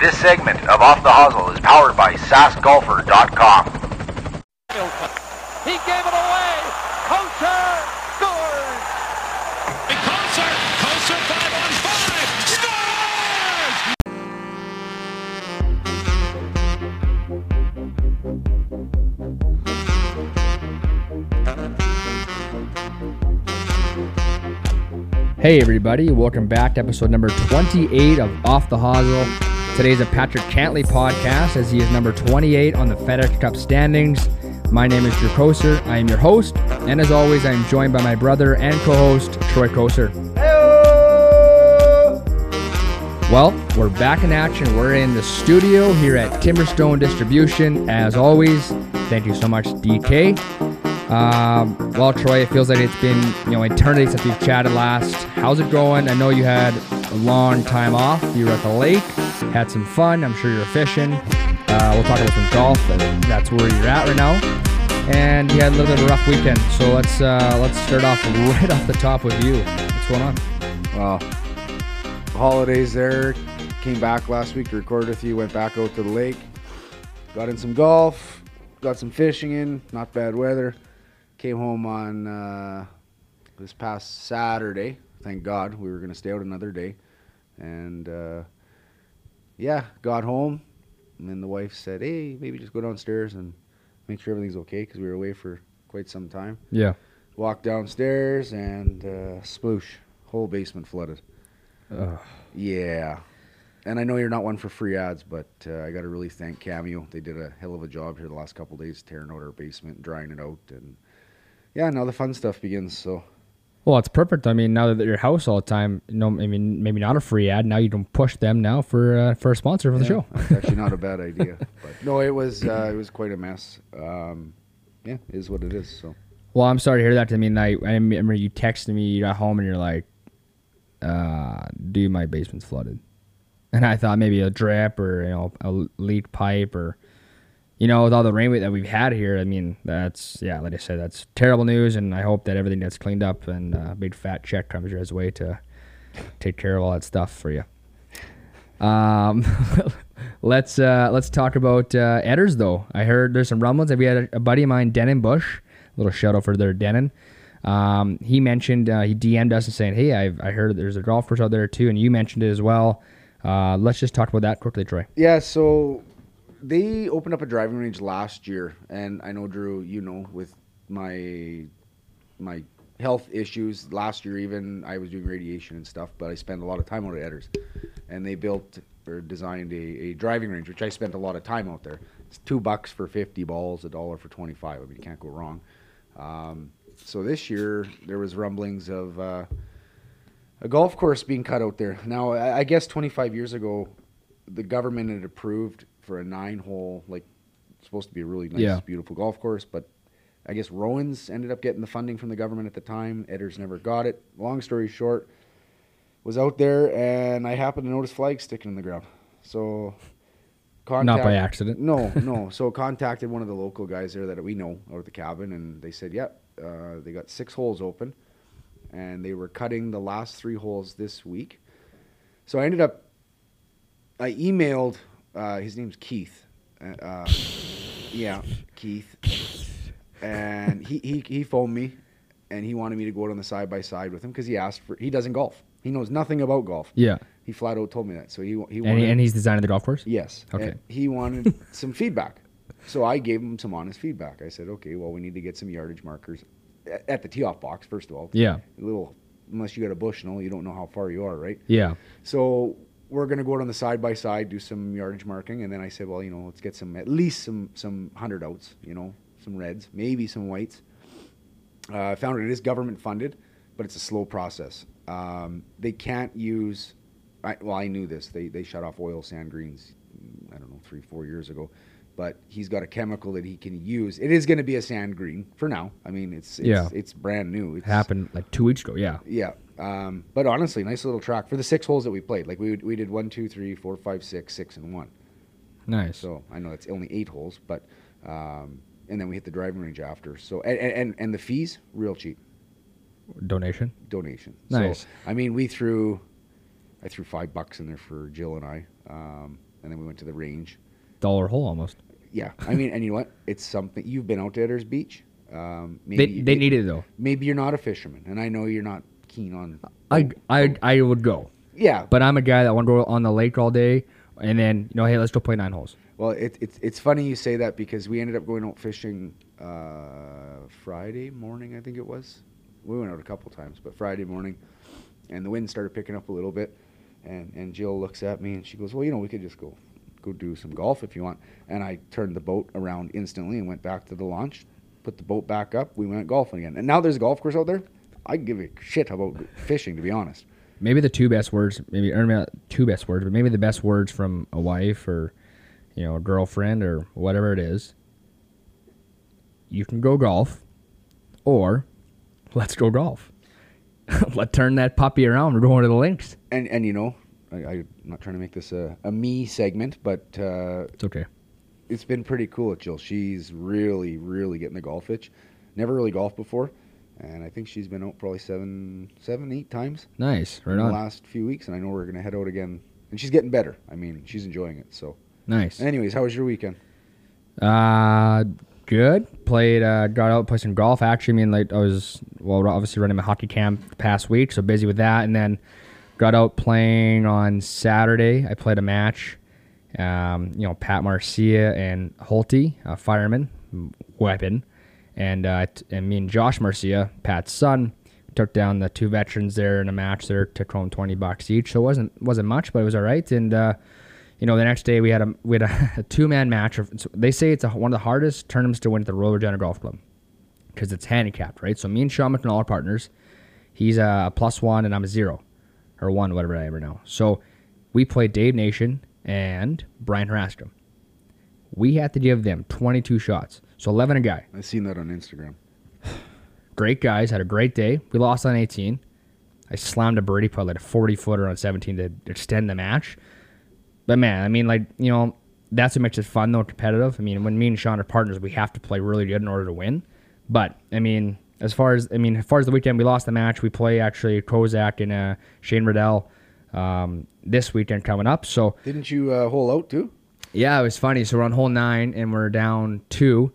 This segment of Off the Hosel is powered by SaskGolfer.com. He gave it away. Kosar scores. Kosar, Kosar five on five, scores! Hey everybody, welcome back to episode number 28 of Off the Hosel. Today's a Patrick Cantlay podcast as he is number 28 on the FedEx Cup standings. My name is Drew Koser. I am your host, and as always, I am joined by my brother and co-host Troy Koser. Well, we're back in action. We're in the studio here at Timberstone Distribution. As always, thank you so much, DK. Um, well, Troy, it feels like it's been you know eternity since we've chatted last. How's it going? I know you had a long time off. You were at the lake, had some fun. I'm sure you're fishing. Uh, we'll talk about some golf. That's where you're at right now. And you had a little bit of a rough weekend. So let's uh, let's start off right off the top with you. What's going on? Well, holidays there. Came back last week to record with you. Went back out to the lake. Got in some golf. Got some fishing in. Not bad weather. Came home on uh, this past Saturday. Thank God we were going to stay out another day. And uh, yeah, got home. And then the wife said, hey, maybe just go downstairs and make sure everything's okay because we were away for quite some time. Yeah. Walked downstairs and uh, sploosh, whole basement flooded. Ugh. Yeah. And I know you're not one for free ads, but uh, I got to really thank Cameo. They did a hell of a job here the last couple days tearing out our basement, drying it out, and yeah, now the fun stuff begins. So Well, it's perfect. I mean, now that they're at your house all the time, no, I mean, maybe not a free ad. Now you can push them now for uh, for a sponsor for the show. actually not a bad idea. But no, it was uh, it was quite a mess. Um, yeah, it is what it is. So Well, I'm sorry to hear that. I mean, I, I remember you texted me, you got home, and you're like, uh, dude, my basement's flooded. And I thought maybe a drip or, you know, a leak pipe or, you know, with all the rain that we've had here, I mean, that's, yeah, like I said, that's terrible news. And I hope that everything gets cleaned up and a big fat check comes your way to take care of all that stuff for you. Um, let's uh, let's talk about uh, Edders though. I heard there's some rumblings. Have you had a, a buddy of mine, Denon Bush. A little shout out for their Denon. Um, he mentioned uh, he DM'd us and saying, "Hey, I've I heard there's a golf course out there too," and you mentioned it as well. Uh, let's just talk about that quickly, Troy. yeah, so they opened up a driving range last year, and I know Drew, you know, with my my health issues last year, even I was doing radiation and stuff, but I spent a lot of time out at Edders, and they built or designed a, a driving range, which I spent a lot of time out there. It's two bucks for fifty balls, a dollar for twenty five. I mean, you can't go wrong. Um, so this year there was rumblings of uh, a golf course being cut out there. Now I, I guess twenty five years ago, the government had approved for a nine hole, like supposed to be a really nice, Yeah. beautiful golf course, but I guess Rowan's ended up getting the funding from the government at the time. Edders never got it. Long story short, was out there and I happened to notice flags sticking in the ground. So Not by accident. No, no. So contacted one of the local guys there that we know out at the cabin and they said, "Yep, uh, they got six holes open and they were cutting the last three holes this week." So I ended up I emailed uh, his name's Keith. Uh, uh, yeah, Keith. And he, he, he phoned me and he wanted me to go out on the side by side with him because he asked for he doesn't golf. He knows nothing about golf. Yeah, He flat out told me that. So he he and, he, and he's designing the golf course. yes. Okay. And he wanted some feedback. So I gave him some honest feedback. I said, okay, well we need to get some yardage markers at, the tee off box first of all. Yeah, A little unless you got a bush, no, you don't know how far you are, right? yeah, So we're gonna go out on the side by side, do some yardage marking, and then I said, well, you know, let's get some at least some some hundred outs, you know, some reds, maybe some whites. Uh, I found it is government funded, but it's a slow process. Um, they can't use. I, well, I knew this. They they shut off oil sand greens. mm, I don't know three four years ago, but he's got a chemical that he can use. It is going to be a sand green for now. I mean, it's, it's Yeah. it's brand new. It's, happened like two weeks ago. Yeah, yeah. Um, but honestly, nice little track for the six holes that we played. Like we we did one, two, three, four, five, six, six, and one. nice. So I know it's only eight holes, but um, and then we hit the driving range after. So and and, and the fees real cheap Donation. donation. Nice. So I mean, we threw I threw five bucks in there for Jill and I. Um, and then we went to the range. Dollar hole almost. Yeah, I mean, and you know what? It's something you've been out to Eddards Beach. Um, They maybe they need it though. Maybe you're not a fisherman, and I know you're not keen on. I I I would go, Yeah, but I'm a guy that want to go on the lake all day, and then you know, hey, let's go play nine holes. Well, it, it's it's funny you say that because we ended up going out fishing uh, Friday morning, I think it was. We went out a couple times, but Friday morning, and the wind started picking up a little bit, and and Jill looks at me and she goes, "Well, you know, we could just go go do some golf if you want." And I turned the boat around instantly and went back to the launch, put the boat back up. We went golfing again, and now there's a golf course out there. I give a shit about fishing, to be honest. Maybe the two best words, maybe or not two best words, but maybe the best words from a wife or you know a girlfriend or whatever it is. You can go golf, or let's go golf. Let's turn that puppy around. We're going to the links. And and you know, I, I'm not trying to make this a, a me segment, but uh, It's okay. it's been pretty cool with Jill. She's really, really getting the golf itch. Never really golfed before, and I think she's been out probably seven, seven, eight times Nice. Right in the last few weeks. And I know we're gonna head out again, and she's getting better. I mean, she's enjoying it. So, Nice. anyways, how was your weekend? Uh, good. Played. Uh, got out, played some golf. Actually, I mean, like I was well, obviously running my hockey camp the past week, so busy with that, and then got out playing on Saturday. I played a match. Um, you know, Pat Marcia and Holty, a fireman, weapon, and uh, and me and Josh Mercia, Pat's son, took down the two veterans there in a match. There took home twenty bucks each, so it wasn't wasn't much, but it was all right. And uh, you know, the next day we had a we had a, a two man match. They say it's a, one of the hardest tournaments to win at the Royal Regina Golf Club because it's handicapped, right? So me and Sean McNall are partners. He's a plus one and I'm a zero or one, whatever I ever know. So we played Dave Nation and Brian Harascom. We had to give them 22 shots, so 11 a guy. I seen that on Instagram. Great guys, had a great day. We lost on 18. I slammed a birdie putt like a 40 footer on 17 to extend the match. But man, I mean, like, you know, that's what makes it fun, though, competitive. I mean, when me and Sean are partners, we have to play really good in order to win. But, I mean, as far as, I mean, as far as the weekend, we lost the match. We play actually Kozak and uh, Shane Riddell um, this weekend coming up. So, Didn't you uh, hole out too? yeah, it was funny. So we're on hole nine and we're down two,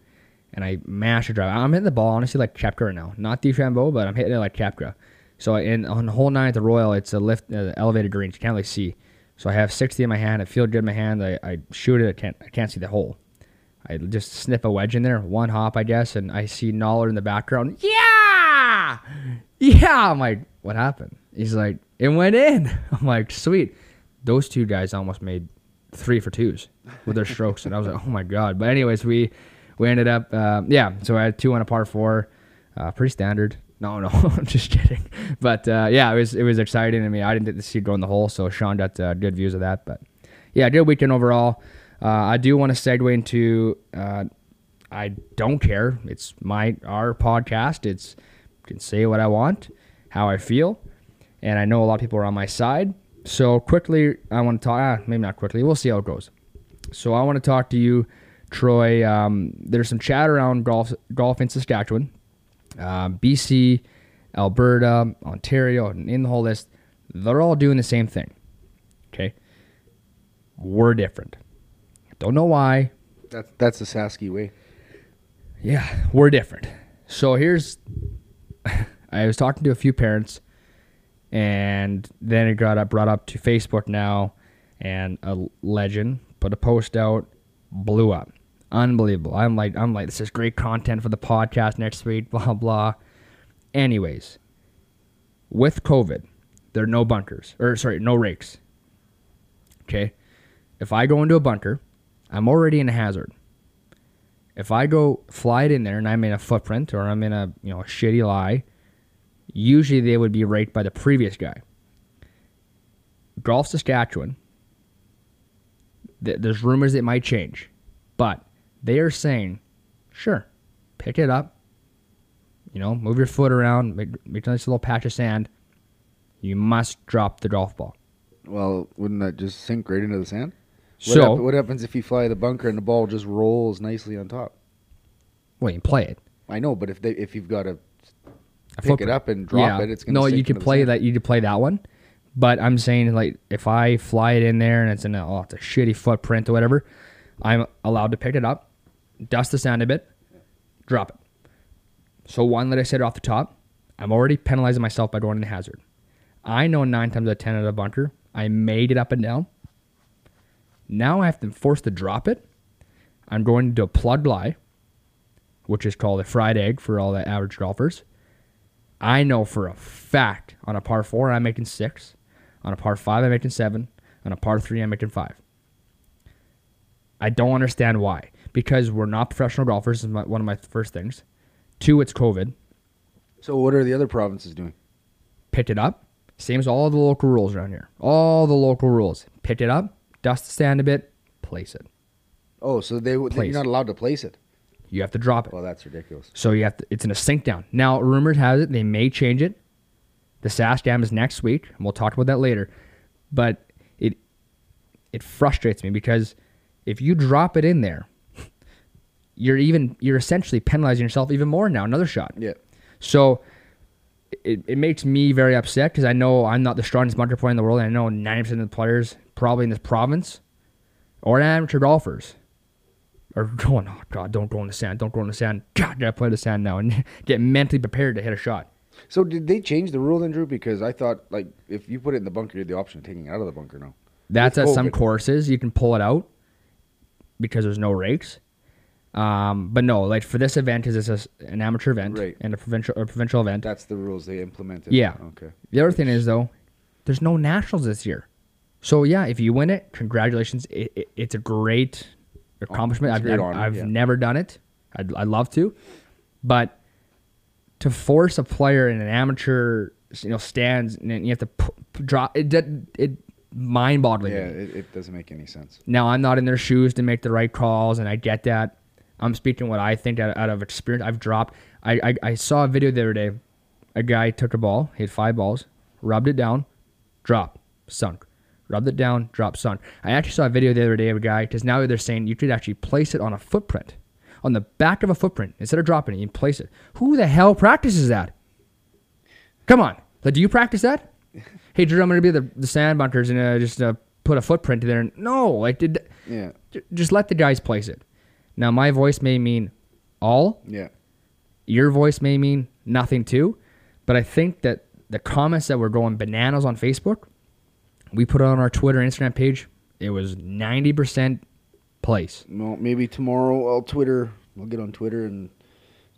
and I mash a drive. I'm hitting the ball honestly like right now, not DeChambeau, but I'm hitting it like Koepka. So in on hole nine at the Royal, it's a lift, uh, elevated green. You can't really see. So I have 60 in my hand. I feel good in my hand. I, I shoot it. I can't I can't see the hole. I just snip a wedge in there, one hop, I guess, and I see Noller in the background. Yeah, yeah. I'm like, what happened? He's like, it went in. I'm like, sweet. Those two guys almost made three for twos with their strokes, and I was like, oh my god. But anyways, we we ended up, um, yeah. So I had two on a par four, uh, pretty standard. No, no, I'm just kidding. But uh, yeah, it was it was exciting. I mean, I didn't get to see go in the hole, so Sean got uh, good views of that. But yeah, good weekend overall. Uh, I do want to segue into. Uh, I don't care. It's my our podcast. It's can say what I want, how I feel, and I know a lot of people are on my side. So quickly, I want to talk. Ah, maybe not quickly. We'll see how it goes. So I want to talk to you, Troy. Um, there's some chat around golf golf in Saskatchewan, um, BC, Alberta, Ontario, and in the whole list. They're all doing the same thing. Okay, we're different. Don't know why. That's that's the Sasky way. Yeah, we're different. So here's I was talking to a few parents and then it got up, brought up to Facebook now and a legend put a post out, blew up. Unbelievable. I'm like I'm like this is great content for the podcast next week, blah blah. Anyways, with COVID, there are no bunkers. Or sorry, no rakes. Okay? If I go into a bunker, I'm already in a hazard if I go fly it in there and I'm in a footprint or I'm in a you know a shitty lie, usually they would be raked by the previous guy. Golf Saskatchewan, th- there's rumors it might change, but they are saying, sure, pick it up, you know, move your foot around, make, make a nice little patch of sand. You must drop the golf ball. Well, wouldn't that just sink right into the sand? What, So, hap- what happens if you fly the bunker and the ball just rolls nicely on top? well, you play it. I know, but if they if you've got to A pick it up and drop Yeah. it, it's gonna no. sink You could play sand. that. You could play that one, But I'm saying like if I fly it in there and it's in a oh it's a shitty footprint or whatever, I'm allowed to pick it up, dust the sand a bit, drop it. So one that I said off the top, I'm already penalizing myself by going in hazard. I know nine times out of ten at a bunker, I made it up and down. Now I have to force to drop it. I'm going to a plug lie, which is called a fried egg for all the average golfers. I know for a fact on a par four I'm making six, on a par five I'm making seven, on a par three I'm making five. I don't understand why. Because we're not professional golfers is my, one of my first things. Two, it's COVID. So what are the other provinces doing? Picked it up. Same as all the local rules around here. All the local rules. Picked it up, dust the sand a bit, place it. Oh, so they Place. you're not allowed to place it. You have to drop it. Well, that's ridiculous. So you have to, it's in a sink down. Now, rumors has it they may change it. The Sask Am is next week, and we'll talk about that later. But it it frustrates me because if you drop it in there, you're even you're essentially penalizing yourself even more now. Another shot. Yeah. So it, it makes me very upset because I know I'm not the strongest bunker player in the world, and I know 90% of the players probably in this province or amateur golfers are going, oh, God, don't go in the sand. Don't go in the sand. God, gotta play the sand now and get mentally prepared to hit a shot. So did they change the rule then, Drew? Because I thought like if you put it in the bunker, you had the option of taking it out of the bunker now. That's With at some courses. You can pull it out because there's no rakes. Um, but no, like for this event, is this a, an amateur event Right. and a provincial or provincial event? That's the rules they implemented. Yeah. Okay. The other thing is though, there's no nationals this year. So yeah, if you win it, congratulations. It, it, it's a great accomplishment. I've, I've, honor, I've yeah. never done it. I'd, I'd love to, but to force a player in an amateur, you know, stands and you have to p- p- drop it. It, it mind-boggling. Yeah, it, it doesn't make any sense. Now I'm not in their shoes to make the right calls, and I get that. I'm speaking what I think out, out of experience. I've dropped. I, I I saw a video the other day. A guy took a ball, hit five balls, rubbed it down, drop, sunk. Rubbed it down, drop, sunk. I actually saw a video the other day of a guy because now they're saying you could actually place it on a footprint, on the back of a footprint instead of dropping it. You place it. Who the hell practices that? Come on, like, do you practice that? hey, Drew, I'm gonna be the the sand bunkers and uh, just uh, put a footprint there. No, like did Yeah. J- just let the guys place it. Now, my voice may mean all, Yeah. your voice may mean nothing too, but I think that the comments that were going bananas on Facebook, we put it on our Twitter and Instagram page, it was 90% place. Well, maybe tomorrow I'll Twitter. I'll get on Twitter and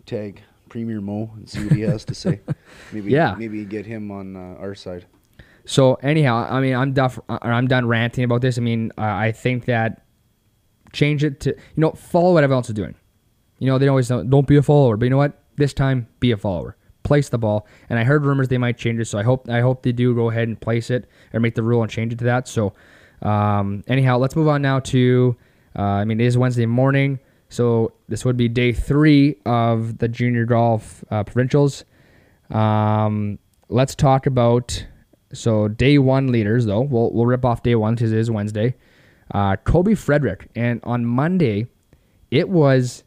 tag Premier Moe and see what he has to say. Maybe. Yeah. Maybe get him on uh, our side. So anyhow, I mean, I'm done. I'm done ranting about this. I mean, uh, I think that change it to you know follow what everyone else is doing. You know, they always don't, don't be a follower, but you know what? This time, be a follower. Place the ball. And I heard rumors they might change it, so I hope I hope they do go ahead and place it or make the rule and change it to that. So um, anyhow, let's move on now to. Uh, I mean, it is Wednesday morning, so this would be day three of the junior golf uh, provincials. Um, let's talk about so day one leaders though. We'll we'll rip off day one because it is Wednesday. Uh, Kobe Frederick, and on Monday, it was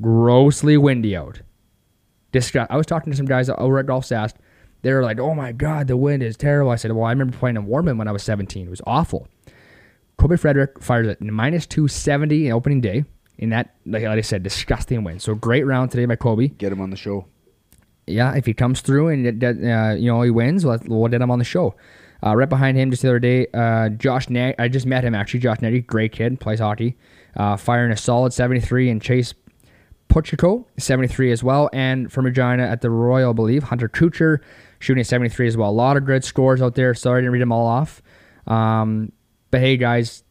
grossly windy out. Discuss- I was talking to some guys over at Golf Sask. They were like, "Oh my god, the wind is terrible." I said, "Well, I remember playing in Warman when I was 17. It was awful." Kobe Frederick fires at minus 270 in opening day. In that, like I said, disgusting wind. So great round today by Kobe Get him on the show. yeah, if he comes through and uh, you know he wins, we'll, we'll get him on the show. Uh, right behind him, just the other day, uh, Josh Neg. I just met him actually. Josh Nettie, great kid, plays hockey, uh, firing a solid 73, and Chase Puchico 73 as well, and from Regina at the Royal, I believe Hunter Kucher shooting a 73 as well. A lot of good scores out there. Sorry I didn't read them all off, um, but hey guys,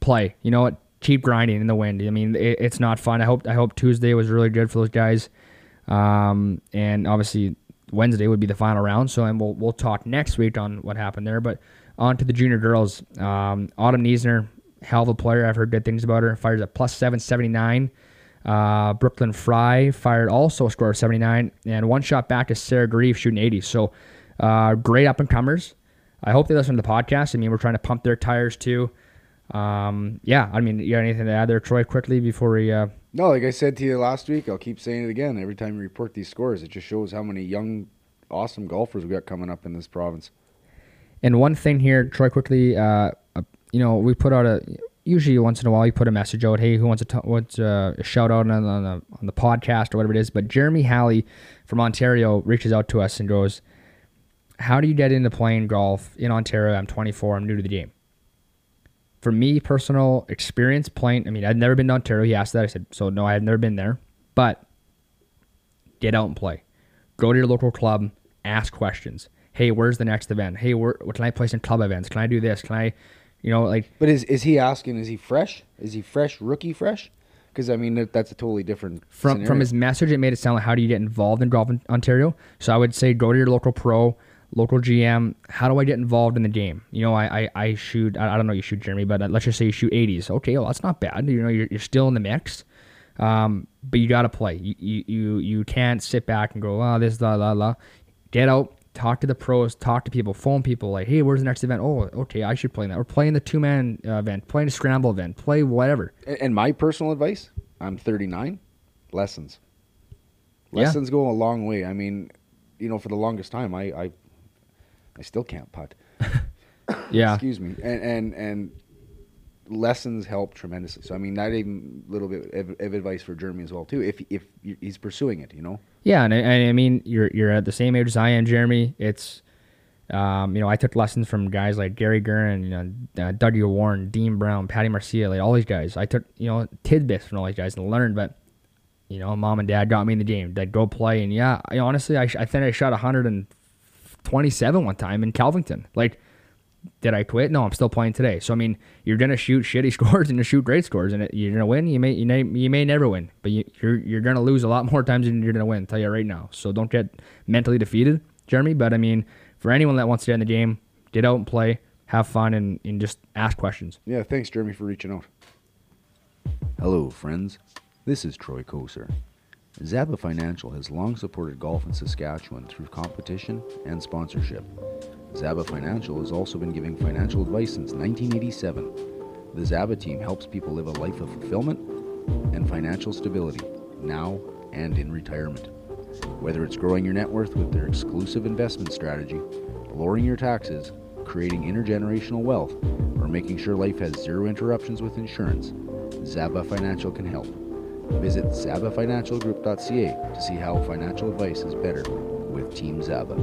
play. You know what? Keep grinding in the wind. I mean, it, it's not fun. I hope I hope Tuesday was really good for those guys. Um, and obviously Wednesday would be the final round. So, and we'll we'll talk next week on what happened there. But on to the junior girls. Um, Autumn Niesner, hell of a player. I've heard good things about her. Fires at plus seven seventy nine. Uh, Brooklyn Fry fired also a score of 79, and one shot back to Sarah Grieve shooting 80. So, uh, great up and comers. I hope they listen to the podcast. I mean, we're trying to pump their tires too. Um, yeah, I mean, you got anything to add there, Troy, quickly before we? Uh, No, like I said to you last week, I'll keep saying it again. Every time we report these scores, it just shows how many young, awesome golfers we got coming up in this province. And one thing here, Troy, quickly, uh, uh, you know, we put out a usually once in a while you put a message out, hey, who wants to t- wants uh, a shout out on, on the on the podcast or whatever it is. But Jeremy Halley from Ontario reaches out to us and goes, "How do you get into playing golf in Ontario? I'm 24. I'm new to the game." For me, personal experience playing. I mean, I'd never been to Ontario. He asked that. I said, so no, I had never been there. But get out and play. Go to your local club. Ask questions. Hey, where's the next event? Hey, where what can I play some club events? Can I do this? Can I, you know, like But is is he asking? Is he fresh? Is he fresh, rookie fresh? Because I mean, that- that's a totally different. from scenario. from his message, it made it sound like how do you get involved in golf in Ontario? So I would say go to your local pro, local GM. How do I get involved in the game? You know, I I, I shoot. I, I don't know you shoot Jeremy, but uh, let's just say you shoot 80s. Okay, well that's not bad. You know, you're, you're still in the mix. Um, but you got to play. You, you you you can't sit back and go, oh, this la la la. Get out, talk to the pros, talk to people, phone people. Like, hey, where's the next event? Oh, okay, I should play in that. We're playing the two man uh, event, playing a scramble event, play whatever. And- my personal advice: I'm 39. Lessons. Yeah. Lessons go a long way. I mean, you know, for the longest time, I I, I still can't putt. Yeah, Excuse me. And and and lessons help tremendously. So I mean, not even little bit of, of advice for Jeremy as well too. If if he's pursuing it, you know. Yeah, and I, and I mean you're you're at the same age as I am, Jeremy. It's um, you know I took lessons from guys like Gary Gurn, you know, uh, Dougie Warren, Dean Brown, Patty Marcia, like all these guys. I took you know tidbits from all these guys and learned, but you know, mom and dad got me in the game. They'd go play, and yeah, I honestly I, sh- I think I shot 127 one time in Calvington. Like, did I quit? No, I'm still playing today. So I mean, you're gonna shoot shitty scores and you shoot great scores, and it, you're gonna win. You may you may you may never win, but you, you're you're gonna lose a lot more times than you're gonna win. I'll tell you right now. So don't get mentally defeated, Jeremy. But I mean, for anyone that wants to get in the game, get out and play, have fun, and, and just ask questions. Yeah, thanks, Jeremy, for reaching out. Hello, friends. This is Troy Koser. Zaba Financial has long supported golf in Saskatchewan through competition and sponsorship. Zaba Financial has also been giving financial advice since 1987. The Zaba team helps people live a life of fulfillment and financial stability, now and in retirement. Whether it's growing your net worth with their exclusive investment strategy, lowering your taxes, creating intergenerational wealth, or making sure life has zero interruptions with insurance, Zaba Financial can help. Visit zabafinancialgroup.ca to see how financial advice is better with Team Zaba.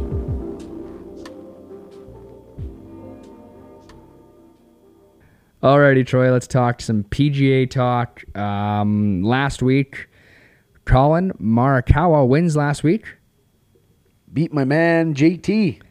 Alrighty, Troy, let's talk some PGA talk. Um, last week, Collin Morikawa wins last week. Beat my man JT.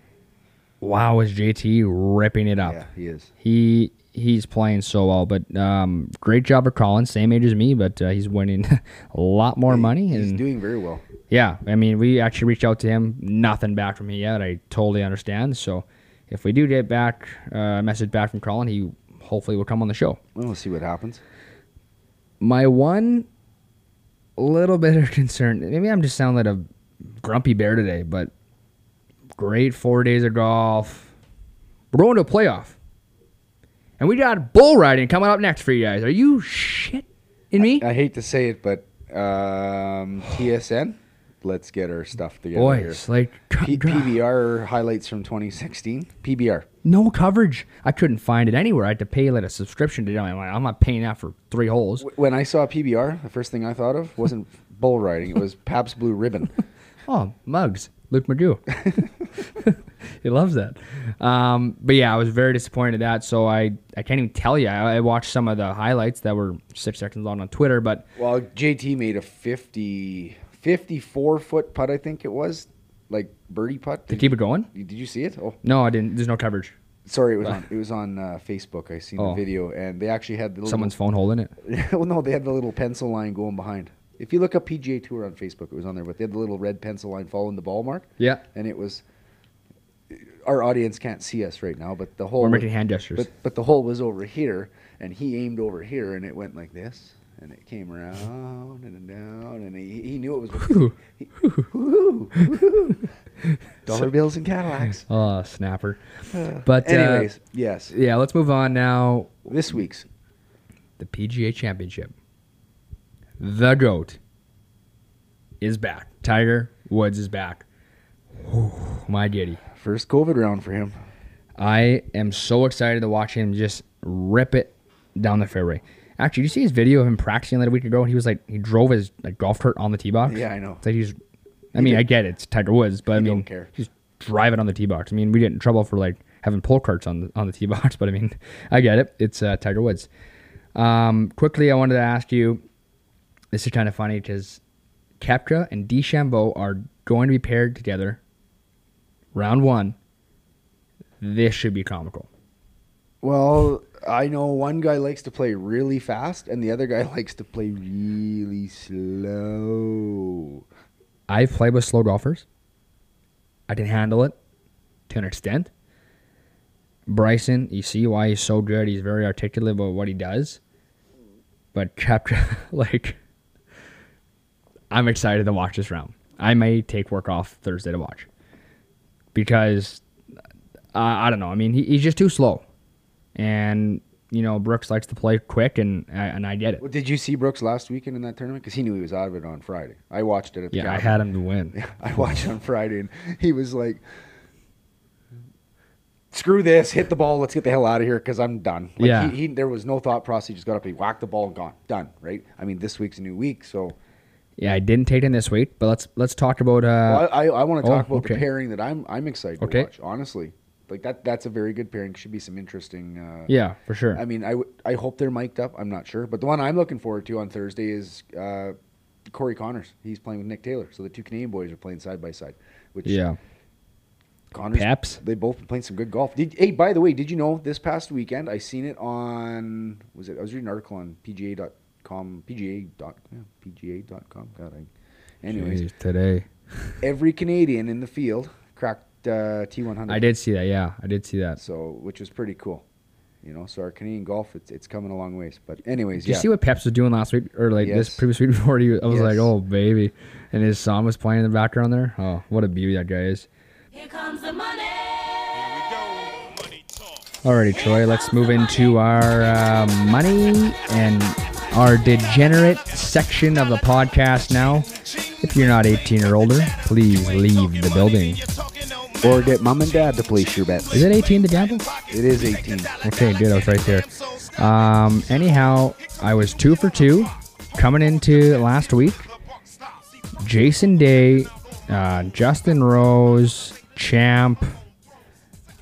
Wow, is JT ripping it up? Yeah, he is. He he's playing so well, but um, great job for Collin. Same age as me, but uh, he's winning a lot more money. He's And doing very well. yeah, I mean, we actually reached out to him. Nothing back from him yet. I totally understand. So if we do get back uh, a message back from Collin, he hopefully will come on the show. Well, we'll see what happens. My one little bit of concern, maybe I'm just sounding like a grumpy bear today, but great four days of golf. We're going to a playoff. And we got bull riding coming up next for you guys. Are you shit in me? I hate to say it, but um, TSN, let's get our stuff together Boys, here. like P- PBR highlights from 2016. PBR. no coverage. I couldn't find it anywhere. I had to pay like a subscription to. I'm like, I'm not paying that for three holes. When I saw PBR, the first thing I thought of wasn't bull riding. It was Pabst Blue Ribbon. Oh, mugs. Luke Magoo. he loves that. Um, but yeah, I was very disappointed in that. So I, I can't even tell you. I, I watched some of the highlights that were six seconds long on Twitter, but Well, JT made a 50, 54 foot putt, I think it was, like birdie putt. to Did, keep it going. did you see it? Oh, No, I didn't. There's no coverage. sorry, it was on. It was on uh, Facebook. I seen Oh. the video, and they actually had the little, Someone's phone holding it. well, no, they had the little pencil line going behind. If you look up PGA Tour on Facebook, it was on there, but they had the little red pencil line following the ball mark, Yeah. and it was. Our audience can't see us right now, but the whole We're making hand gestures. But but the hole was over here, and he aimed over here, and it went like this, and it came around and down, and he, he knew it was. He, woo-hoo, woo-hoo. Dollar bills and Cadillacs. Oh, snapper. But uh, Anyways, yes, yeah, let's move on now. this week's The PGA Championship. The GOAT is back. Tiger Woods is back. Whew, my giddy. first COVID round for him. I am so excited to watch him just rip it down the fairway. Actually, did you see his video of him practicing like a week ago? He was like, he drove his like golf cart on the tee box. Yeah, I know. It's like he's. I mean, I get it, it's Tiger Woods, but I He mean, don't care. he's driving on the tee box. I mean, we get in trouble for like having pull carts on the on the tee box, but I mean, I get it. It's uh, Tiger Woods. Um, quickly, I wanted to ask you. This is kind of funny because Koepka and DeChambeau are going to be paired together. Round one. This should be comical. Well, I know one guy likes to play really fast, and the other guy likes to play really slow. I've played with slow golfers. I can handle it to an extent. Bryson, you see why he's so good. He's very articulate about what he does. But Koepka, like, I'm excited to watch this round. I may take work off Thursday to watch because uh, I don't know. I mean, he, he's just too slow, and you know Brooks likes to play quick, and and I get it. Well, did you see Brooks last weekend in that tournament? Because he knew he was out of it on Friday. I watched it at the Yeah, I had him to win. I watched on Friday, and he was like, "Screw this! Hit the ball. Let's get the hell out of here because I'm done." Like, Yeah. He, he, there was no thought process. He just got up, he whacked the ball, and gone, done. Right? I mean, this week's a new week, so Yeah, I didn't take in this week, but let's let's talk about. Uh, well, I, I, want to oh, talk about okay. the pairing that I'm I'm excited Okay. to watch. Honestly, like that that's a very good pairing. Should be some interesting. Uh, yeah, for sure. I mean, I, w- I hope they're mic'd up. I'm not sure, but the one I'm looking forward to on Thursday is uh, Corey Conners. He's playing with Nick Taylor, so the two Canadian boys are playing side by side. Which yeah, Connors, Peps. they both been playing some good golf. Did, hey, by the way, did you know this past weekend I seen it on was it? I was reading an article on PGA.com, PGA dot yeah, PGA.com. God, I, anyways, Jeez, today every Canadian in the field cracked uh, T100. I did see that. Yeah, I did see that. so which was pretty cool. You know, so our Canadian golf, it's it's coming a long ways. But anyways, Did yeah. you see what Peps was doing last week or like this previous week before? He, I was like, oh baby, and his song was playing in the background there. Oh, what a beauty that guy is. Here comes the money. Alrighty, Troy, let's move into our uh, money and our degenerate section of the podcast now. If you're not 18 or older, please leave the building. or get mom and dad to place your bets. Is it 18 to gamble? It is 18. Okay, good. I was right there. Um, anyhow, I was two for two coming into last week. Jason Day, uh, Justin Rose, Champ.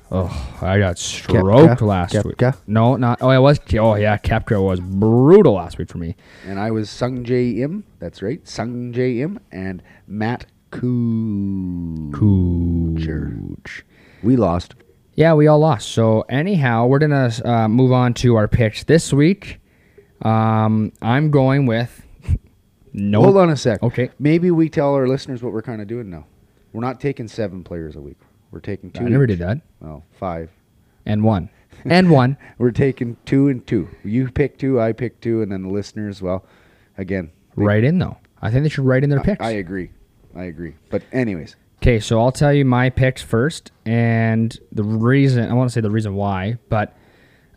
Oh, I got stroked Koepka? last week. Koepka? No, not. Oh, I was. Oh, yeah, Koepka was brutal last week for me. And I was Sungjae Im. That's right, Sungjae Im and Matt Coo. Cooch. We lost. Yeah, we all lost. So anyhow, we're gonna uh, move on to our picks this week. Um, I'm going with. no. Hold on a sec. Okay. Maybe we tell our listeners what we're kind of doing now. We're not taking seven players a week. We're taking two. I never each. did that. Well, five. And one. And one. We're taking two and two. You pick two, I pick two, and then the listeners. Well, again, they- Write in though. I think they should write in their picks. I agree. I agree. But anyways, Okay, so I'll tell you my picks first, and the reason I want to say the reason why, but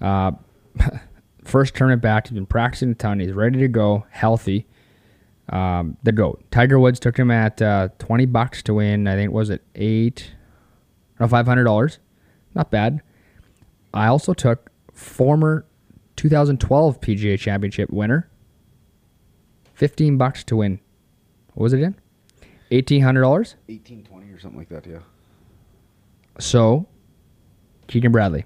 uh, first tournament back, he's been practicing a ton. He's ready to go, healthy. Um, the goat Tiger Woods took him at uh, twenty bucks to win. I think was it eight, five hundred dollars. Not bad. I also took former 2012 PGA Championship winner. Fifteen bucks to win. What was it in? Eighteen hundred dollars. eighteen twenty or something like that. Yeah. So, Keegan Bradley.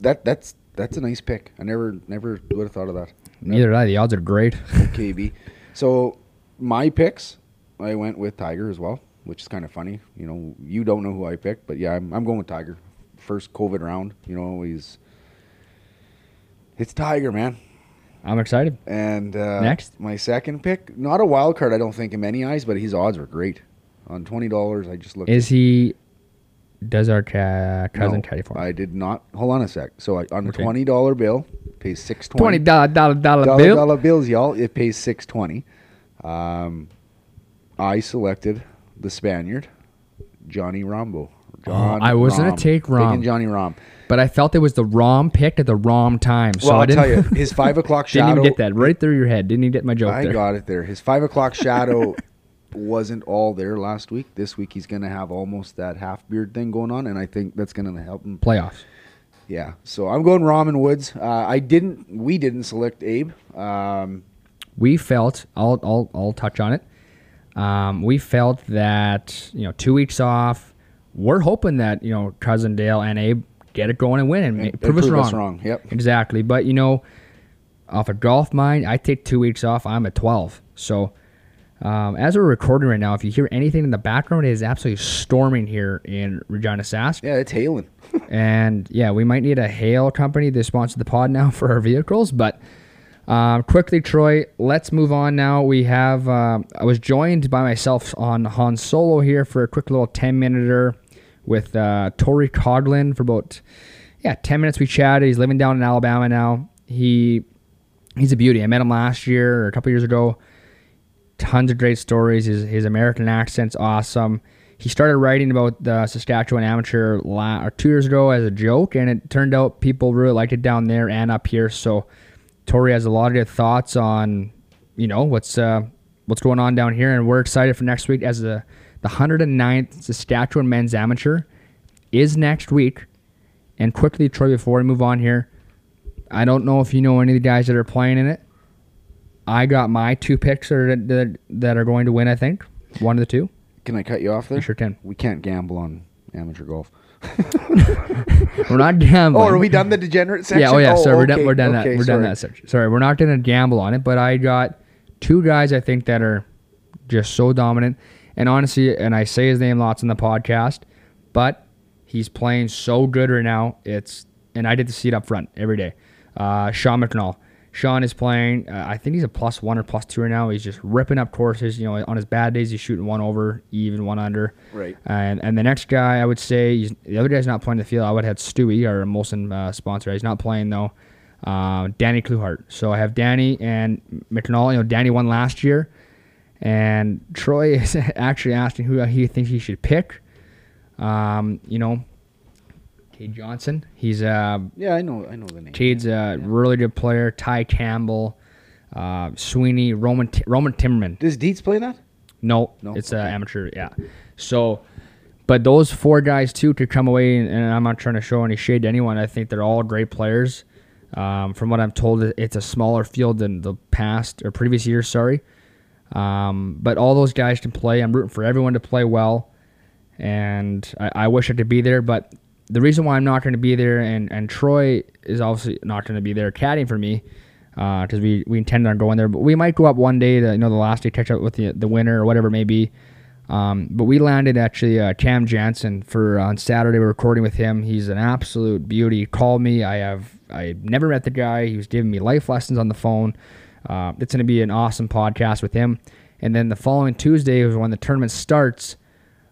That that's that's a nice pick. I never never would have thought of that. Neither did I. The odds are great. KB. So my picks, I went with Tiger as well, which is kind of funny. You know, you don't know who I picked, but yeah, I'm, I'm going with Tiger. First COVID round, you know, he's it's Tiger, man. I'm excited. And uh, Next? my second pick, not a wild card, I don't think in many eyes, but his odds were great. On twenty dollars, I just looked. Is he? Does our ca- cousin No, caddy for him? I did not. Hold on a sec. So I, on the Okay. twenty dollar bill, pays six Twenty twenty. dollar dollar dollar dollar bill. dollar bills, y'all. It pays six twenty. Um, I selected the Spaniard, Johnny Rombo. John Oh, I was gonna take Rahm. Taking Johnny Rahm. But I felt it was the Rahm pick at the wrong time. So well, I I'll tell you, his five o'clock shadow didn't even get that right through your head. Didn't even get my joke I there. got it there. His five o'clock shadow wasn't all there last week. This week he's gonna have almost that half beard thing going on, and I think that's gonna help him. Playoffs. Yeah. So I'm going Rahm and Woods. Uh, I didn't. We didn't select Abe. Um, we felt I'll I'll, I'll touch on it. Um, we felt that you know two weeks off. We're hoping that you know cousin Dale and Abe get it going and win and, And prove, us, prove wrong. us wrong, yep. Exactly. But you know, off a golf mind, I take two weeks off. I'm at twelve. So um, as we're recording right now, if you hear anything in the background, it is absolutely storming here in Regina Sask. yeah, it's hailing. And yeah, we might need a hail company to sponsor the pod now for our vehicles. But um, quickly, Troy, let's move on now. We have, um I was joined by myself on Han Solo here for a quick little 10 minuter with uh, Tori Coglin for about, yeah, 10 minutes we chatted. He's living down in Alabama now. He He's a beauty. I met him last year or a couple years ago tons of great stories. His, his American accent's awesome. He started writing about the Saskatchewan Amateur la- two years ago as a joke, and it turned out people really liked it down there and up here. So Tori has a lot of thoughts on, you know, what's uh, what's going on down here, and we're excited for next week as the the 109th Saskatchewan Men's Amateur is next week. And quickly, Troy, before we move on here, I don't know if you know any of the guys that are playing in it. I got my two picks that are, that, that are going to win. I think one of the two. Can I cut you off there? You sure can. We can't gamble on amateur golf. We're not gambling. Oh, are we done the degenerate section? Yeah. Oh yeah. so we're done. okay, We're done okay, that. We're sorry. done that section. Sorry, we're not gonna gamble on it. But I got two guys I think that are just so dominant. And honestly, and I say his name lots in the podcast, but he's playing so good right now. It's and I did the seat up front every day. Uh, Sean McNall. Sean is playing. Uh, I think he's a plus one or plus two right now. He's just ripping up courses. You know, on his bad days, he's shooting one over, even one under. Right. And and the next guy, I would say, he's, the other guy's not playing the field. I would have had Stewie, our Molson uh, sponsor. He's not playing though. Uh, Danny Kluhart. So I have Danny and McNall. You know, Danny won last year, and Troy is actually asking who he thinks he should pick. Um, you know, Cade Johnson. He's uh, Yeah, I know. I know the name. Cade's a really good player. Ty Campbell, uh, Sweeney, Roman Ti- Roman Timmerman. Does Dietz play that? No, No? it's uh, amateur. Yeah. So, but those four guys too could come away, and, and I'm not trying to show any shade to anyone. I think they're all great players. Um, from what I'm told, it's a smaller field than the past or previous years. Sorry, um, but all those guys can play. I'm rooting for everyone to play well, and I, I wish I could be there. But the reason why I'm not going to be there, and, and Troy is obviously not going to be there caddying for me, because we, we intend on going there. But we might go up one day to you know the last day catch up with the the winner or whatever it may be. Um, but we landed actually uh, Cam Jansen for on Saturday. We're recording with him. He's an absolute beauty. He called me. I have I never met the guy. He was giving me life lessons on the phone. Uh, it's going to be an awesome podcast with him. And then the following Tuesday is when the tournament starts.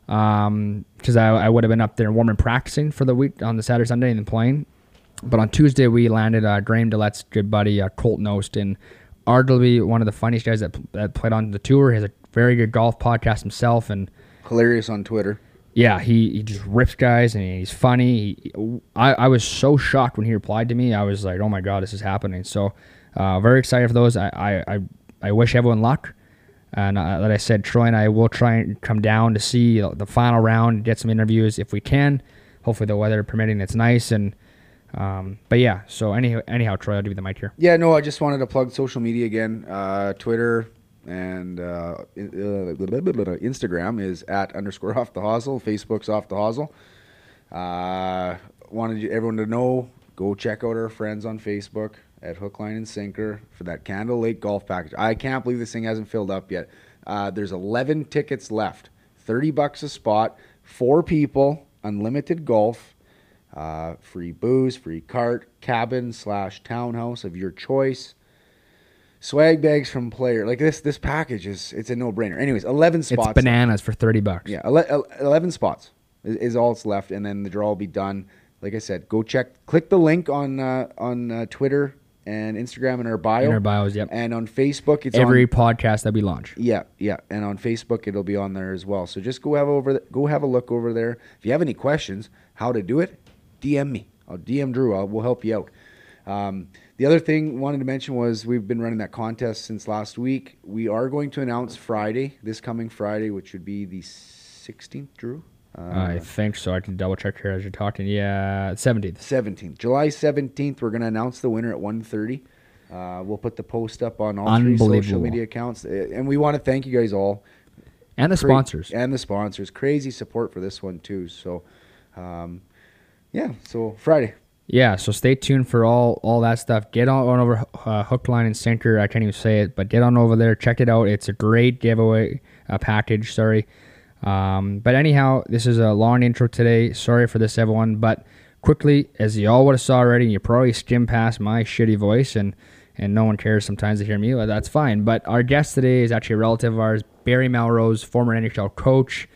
Um, because I, I would have been up there warming practicing for the week on the Saturday Sunday and then playing. But on Tuesday we landed uh, Graham DeLaet's good buddy uh, Colton Ost and arguably one of the funniest guys that, that played on the tour. He has a very good golf podcast himself and Hilarious on Twitter. yeah, he, he just rips guys and he's funny. He, I, I was so shocked when he replied to me. I was like, oh my god, this is happening. So uh, very excited for those. I, I, I, I wish everyone luck. And uh, like I said, Troy and I will try and come down to see the final round, get some interviews if we can. Hopefully the weather permitting, it's nice and. Um, but yeah, so anyhow, anyhow, Troy, I'll give you the mic here. Yeah, no, I just wanted to plug social media again. Uh, Twitter and uh, uh, Instagram is at underscore off the hosel. Facebook's off the hosel. Uh, wanted everyone to know go check out our friends on Facebook at Hook, Line, and Sinker for that Candle Lake golf package. I can't believe this thing hasn't filled up yet. Uh, there's 11 tickets left, 30 bucks a spot, four people, unlimited golf. Uh, free booze, free cart, cabin slash townhouse of your choice. Swag bags from player like this. This package is it's a no brainer. Anyways, eleven spots. It's bananas for thirty bucks. Yeah, ele- eleven spots is, is all that's left, and then the draw will be done. Like I said, go check. Click the link on uh, on uh, Twitter and Instagram in our bio. In our bios, yep. And on Facebook, it's Every on, podcast that we launch. yeah, yeah, and on Facebook it'll be on there as well. So just go have over, go have a look over there. If you have any questions, how to do it, DM me. I'll DM Drew. I'll, we'll help you out. Um, the other thing wanted to mention was we've been running that contest since last week. We are going to announce Friday, this coming Friday, which would be the 16th. Drew, I think so. I can double check here as you're talking. Yeah, 17th. 17th, July 17th. We're gonna announce the winner at 1:30. Uh, we'll put the post up on all three social media accounts, Uh, and we want to thank you guys all And the Cra- sponsors. and the sponsors. Crazy support for this one too. So, um, yeah. So Friday. Yeah, so stay tuned for all all that stuff. Get on, on over uh, hook, line, and sinker. I can't even say it, but get on over there. Check it out. It's a great giveaway uh, package. Sorry, um, but anyhow, this is a long intro today. Sorry for this, everyone. But quickly, as you all would have saw already, you probably skimmed past my shitty voice, and and no one cares sometimes to hear me. Well, that's fine. But our guest today is actually a relative of ours, Barry Melrose, former NHL coach.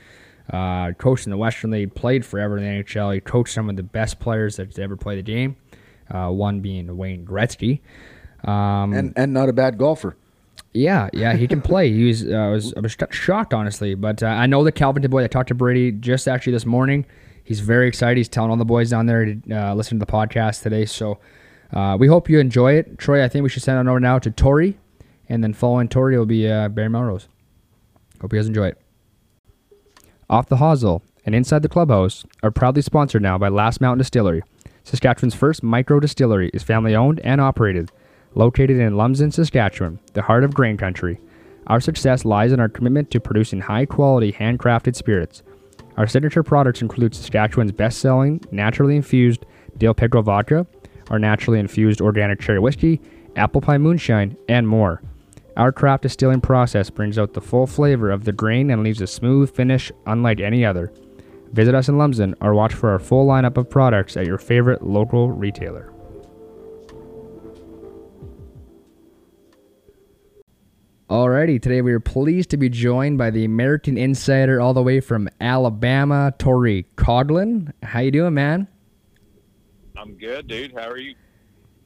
Uh, coached in the Western League, played forever in the NHL. He coached some of the best players that ever played the game. Uh, one being Wayne Gretzky. Um, and and not a bad golfer. Yeah, yeah, he can play. He was, uh, I was, I was shocked honestly, but uh, I know the Calvin boy. I talked to Brady just actually this morning. He's very excited. He's telling all the boys down there to uh, listen to the podcast today. So uh, we hope you enjoy it, Troy. I think we should send it over now to Tori, and then following Tori will be uh, Barry Melrose. Hope you guys enjoy it. Off the Hosel and inside the clubhouse are proudly sponsored now by Last Mountain Distillery. Saskatchewan's first micro distillery is family owned and operated. Located in Lumsden, Saskatchewan, the heart of grain country, our success lies in our commitment to producing high quality handcrafted spirits. Our signature products include Saskatchewan's best selling naturally infused dill pickle vodka, our naturally infused organic cherry whiskey, apple pie moonshine, and more. Our craft distilling process brings out the full flavor of the grain and leaves a smooth finish unlike any other. Visit us in Lumsden or watch for our full lineup of products at your favorite local retailer. Alrighty, today we are pleased to be joined by the American Insider all the way from Alabama, Tori Coglin. How you doing, man? I'm good, dude. How are you?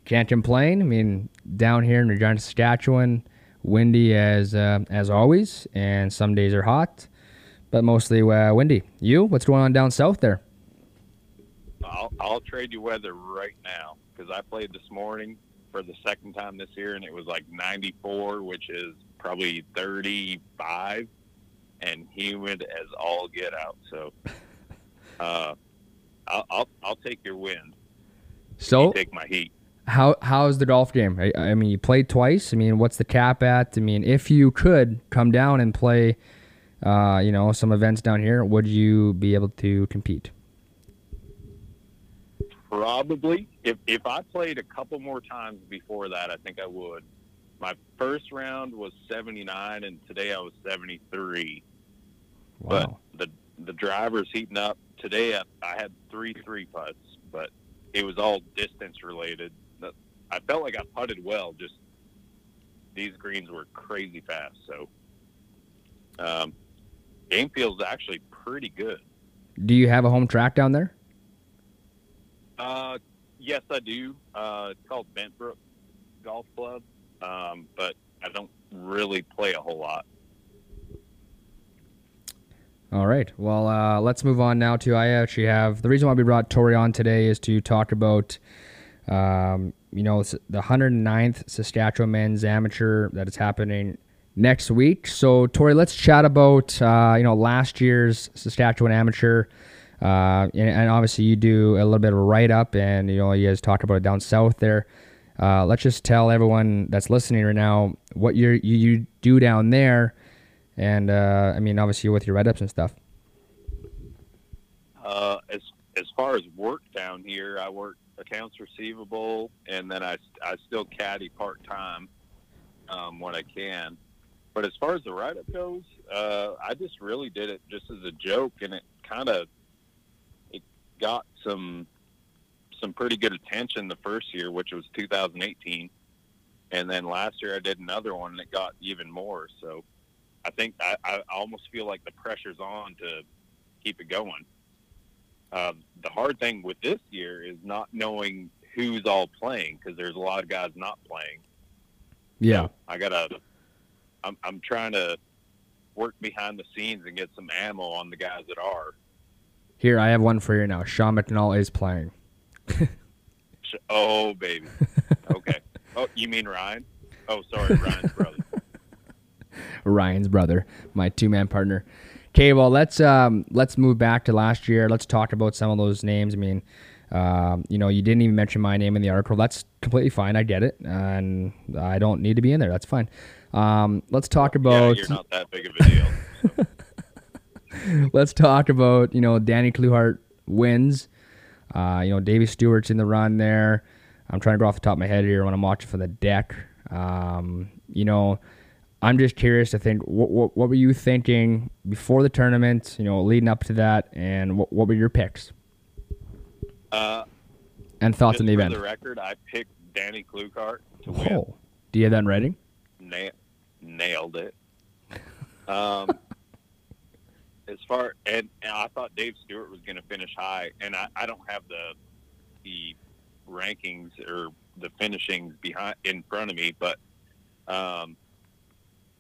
Can't complain. I mean, down here in Regina, Saskatchewan, windy as uh, as always, and some days are hot, but mostly uh, windy. You? What's going on down south there? I'll, I'll trade you weather right now because I played this morning for the second time this year, and it was like 94, which is probably 35, and humid as all get out. So, uh, I'll, I'll I'll take your wind. So, You take my heat. how how's the golf game? I, I mean, you played twice. I mean, what's the cap at? I mean, if you could come down and play, uh, you know, some events down here, would you be able to compete? Probably. If if I played a couple more times before that, I think I would. My first round was 79, and today I was 73. Wow. But the the driver's heating up. Today I, I had three three putts, but it was all distance related. I felt like I putted well. Just these greens were crazy fast. So um, game feels actually pretty good. Do you have a home track down there? Uh, yes, I do. Uh, it's called Bentbrook Golf Club, um, but I don't really play a whole lot. All right. Well, uh, let's move on now to I actually have the reason why we brought Tori on today is to talk about, um, you know, the 109th Saskatchewan Men's Amateur that is happening next week. So, Tori, let's chat about uh, you know last year's Saskatchewan Amateur. Uh, and, and obviously, you do a little bit of a write up, and you know, you guys talk about it down south there. Uh, let's just tell everyone that's listening right now what you you do down there, and uh, I mean, obviously with your write ups and stuff. Uh, as as far as work down here, I work accounts receivable, and then I I still caddy part time um, when I can. But as far as the write up goes, uh, I just really did it just as a joke, and it kind of it got some some pretty good attention the first year, which was 2018, and then last year I did another one, and it got even more. So I think I, I almost feel like the pressure's on to keep it going. Uh, the hard thing with this year is not knowing who's all playing because there's a lot of guys not playing. Yeah. So I gotta. I'm I'm trying to work behind the scenes and get some ammo on the guys that are. Here, I have one for you now. Sean McNall is playing. Oh baby. Okay. Oh, you mean Ryan? Oh, sorry, Ryan's brother. Ryan's brother, my two man partner. Okay, well let's um let's move back to last year. Let's talk about some of those names. I mean, um, you know, you didn't even mention my name in the article. That's completely fine. I get it, and I don't need to be in there. That's fine. Um, let's talk Yeah, about you're not that big of a deal. let's talk about you know Danny Kluhart wins. Uh, you know Davy Stewart's in the run there. I'm trying to go off the top of my head here when I'm watching from the deck. Um, you know, I'm just curious to think what, what what were you thinking before the tournament? You know, leading up to that, and what what were your picks Uh, and thoughts on the for event? the record, I picked Danny Klukart to win. Oh, do you have that in writing? Na- nailed it. Um, as far and, and I thought Dave Stewart was going to finish high, and I, I don't have the the rankings or the finishings behind in front of me, but um,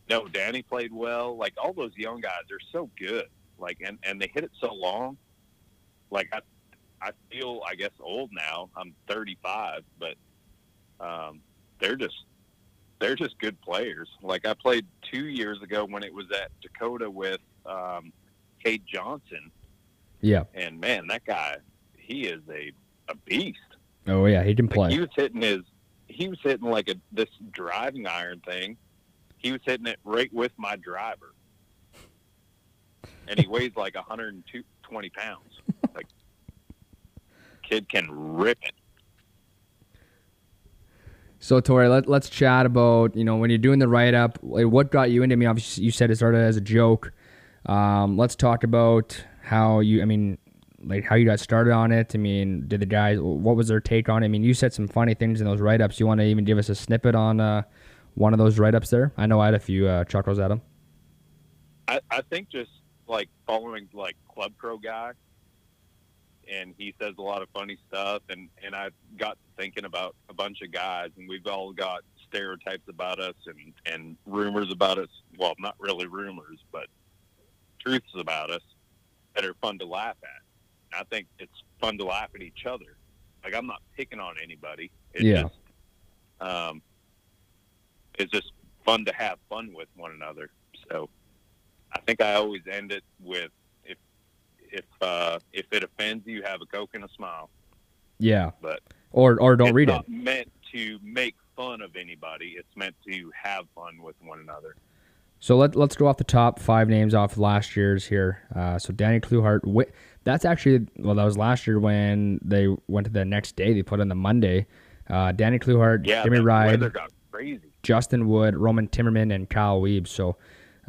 no, Danny played well. Like all those young guys are so good. Like and and they hit it so long. Like I I feel I guess old now. I'm 35, but um, they're just they're just good players. Like I played two years ago when it was at Dakota with um, Cade Johnson, Yeah. and man, that guy, he is a a beast. Oh yeah, he can Like play. he was hitting his, he was hitting like a this driving iron thing. He was hitting it right with my driver, and he weighs like 120 pounds. Like kid can rip it. So Tori, let, let's chat about you know when you're doing the write up. Like, what got you into? me? obviously you said it started as a joke. Um, let's talk about how you. I mean, like how you got started on it. I mean, did the guys? What was their take on it? I mean, you said some funny things in those write ups. You want to even give us a snippet on uh, one of those write ups there? I know I had a few uh, chuckles at them. I, I think just like following like Club Pro guy, and he says a lot of funny stuff, and and I got thinking about a bunch of guys, and we've all got stereotypes about us and and rumors about us. Well, not really rumors, but truths about us that are fun to laugh at. I think it's fun to laugh at each other. Like I'm not picking on anybody. It's Yeah. just um, it's just fun to have fun with one another. So I think I always end it with if if uh, if it offends you, have a coke and a smile. Yeah, But or or don't read it. not meant to make fun of anybody. It's meant to have fun with one another. So let, let's go off the top five names off last year's here. Uh, so Danny Kluhart, wi- that's actually, well, that was last year when they went to the next day. They put on the Monday. Uh, Danny Kluhart, Yeah, Jimmy Ride, weather got crazy. Justin Wood, Roman Timmerman, and Kyle Weeb. So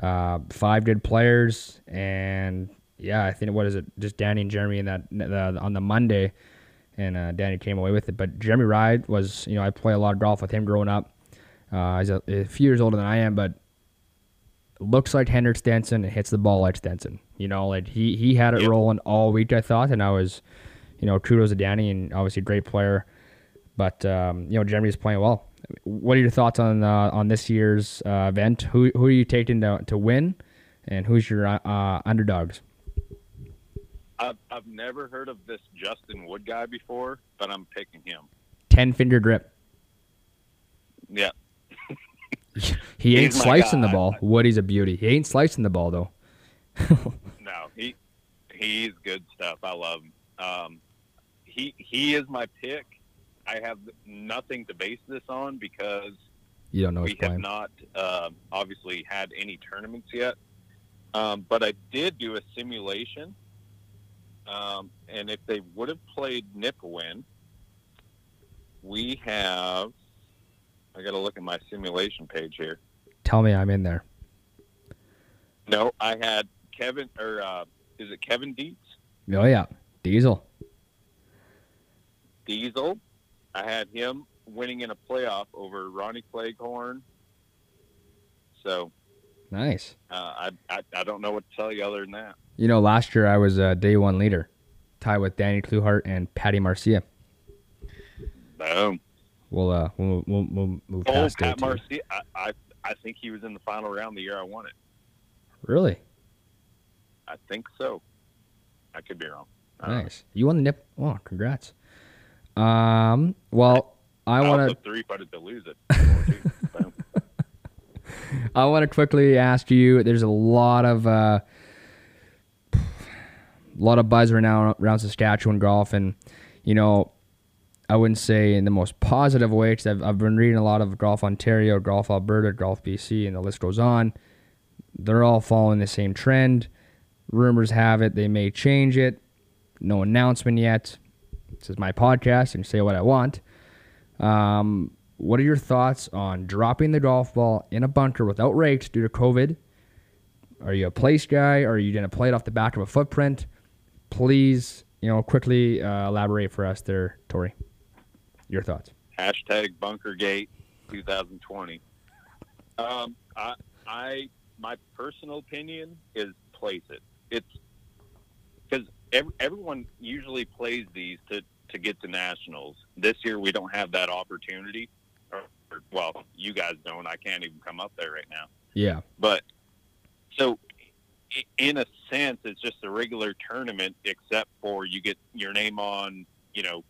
uh, five good players. And yeah, I think, what is it? Just Danny and Jeremy in that the, on the Monday. And uh, Danny came away with it. But Jeremy Ride was, you know, I play a lot of golf with him growing up. Uh, he's a, a few years older than I am, but looks like Henrik Stenson and hits the ball like Stenson. You know, like he he had it Yep. rolling all week. I thought, and I was, you know, kudos to Danny and obviously a great player. But um, you know, Jeremy's playing well. What are your thoughts on uh, on this year's uh, event? Who who are you taking to to win, and who's your uh, uh, underdogs? I've, I've never heard of this Justin Wood guy before, but I'm picking him. Ten finger grip. Yeah, He ain't slicing the ball. Woody's a beauty. He ain't slicing the ball though. no, he he's good stuff. I love him. Um, he he is my pick. I have nothing to base this on because You don't know we have not uh, obviously had any tournaments yet. Um, but I did do a simulation, um, and if they would have played Nipawin, we have. I got to look at my simulation page here. Tell me I'm in there. No, I had Kevin, or uh, is it Kevin Dietz? Oh yeah, Diesel. Diesel. I had him winning in a playoff over Ronnie Cleghorn. So Nice. uh, I, I I don't know what to tell you other than that. You know, last year I was a day one leader, tied with Danny Kluhart and Patty Marcia. Boom. We'll uh we'll we'll, we'll move Oh, past Pat. Marcia. I, I I think he was in the final round the year I won it. Really I think so. I could be wrong. Nice. You won the nip. Oh, congrats. Um. Well, I I want to three putted to lose it. I want to quickly ask you. There's a lot of uh, a lot of buzz right now around Saskatchewan golf, and you know, I wouldn't say in the most positive way because I've, I've been reading a lot of Golf Ontario, Golf Alberta, Golf BC, and the list goes on. They're all following the same trend. Rumors have it they may change it. No announcement yet. This is my podcast and say what I want. Um, what are your thoughts on dropping the golf ball in a bunker without rakes due to COVID? Are you a place guy? Or are you going to play it off the back of a footprint? Please, you know, quickly uh, elaborate for us there, Tori. Your thoughts. Hashtag Bunkergate 2020. Um, I, I, my personal opinion is place it. It's because every, everyone usually plays these to, to get to nationals. This year we don't have that opportunity. Or, or, well, you guys don't. I can't even come up there right now. Yeah. But so, in a sense, it's just a regular tournament, except for you get your name on. You know,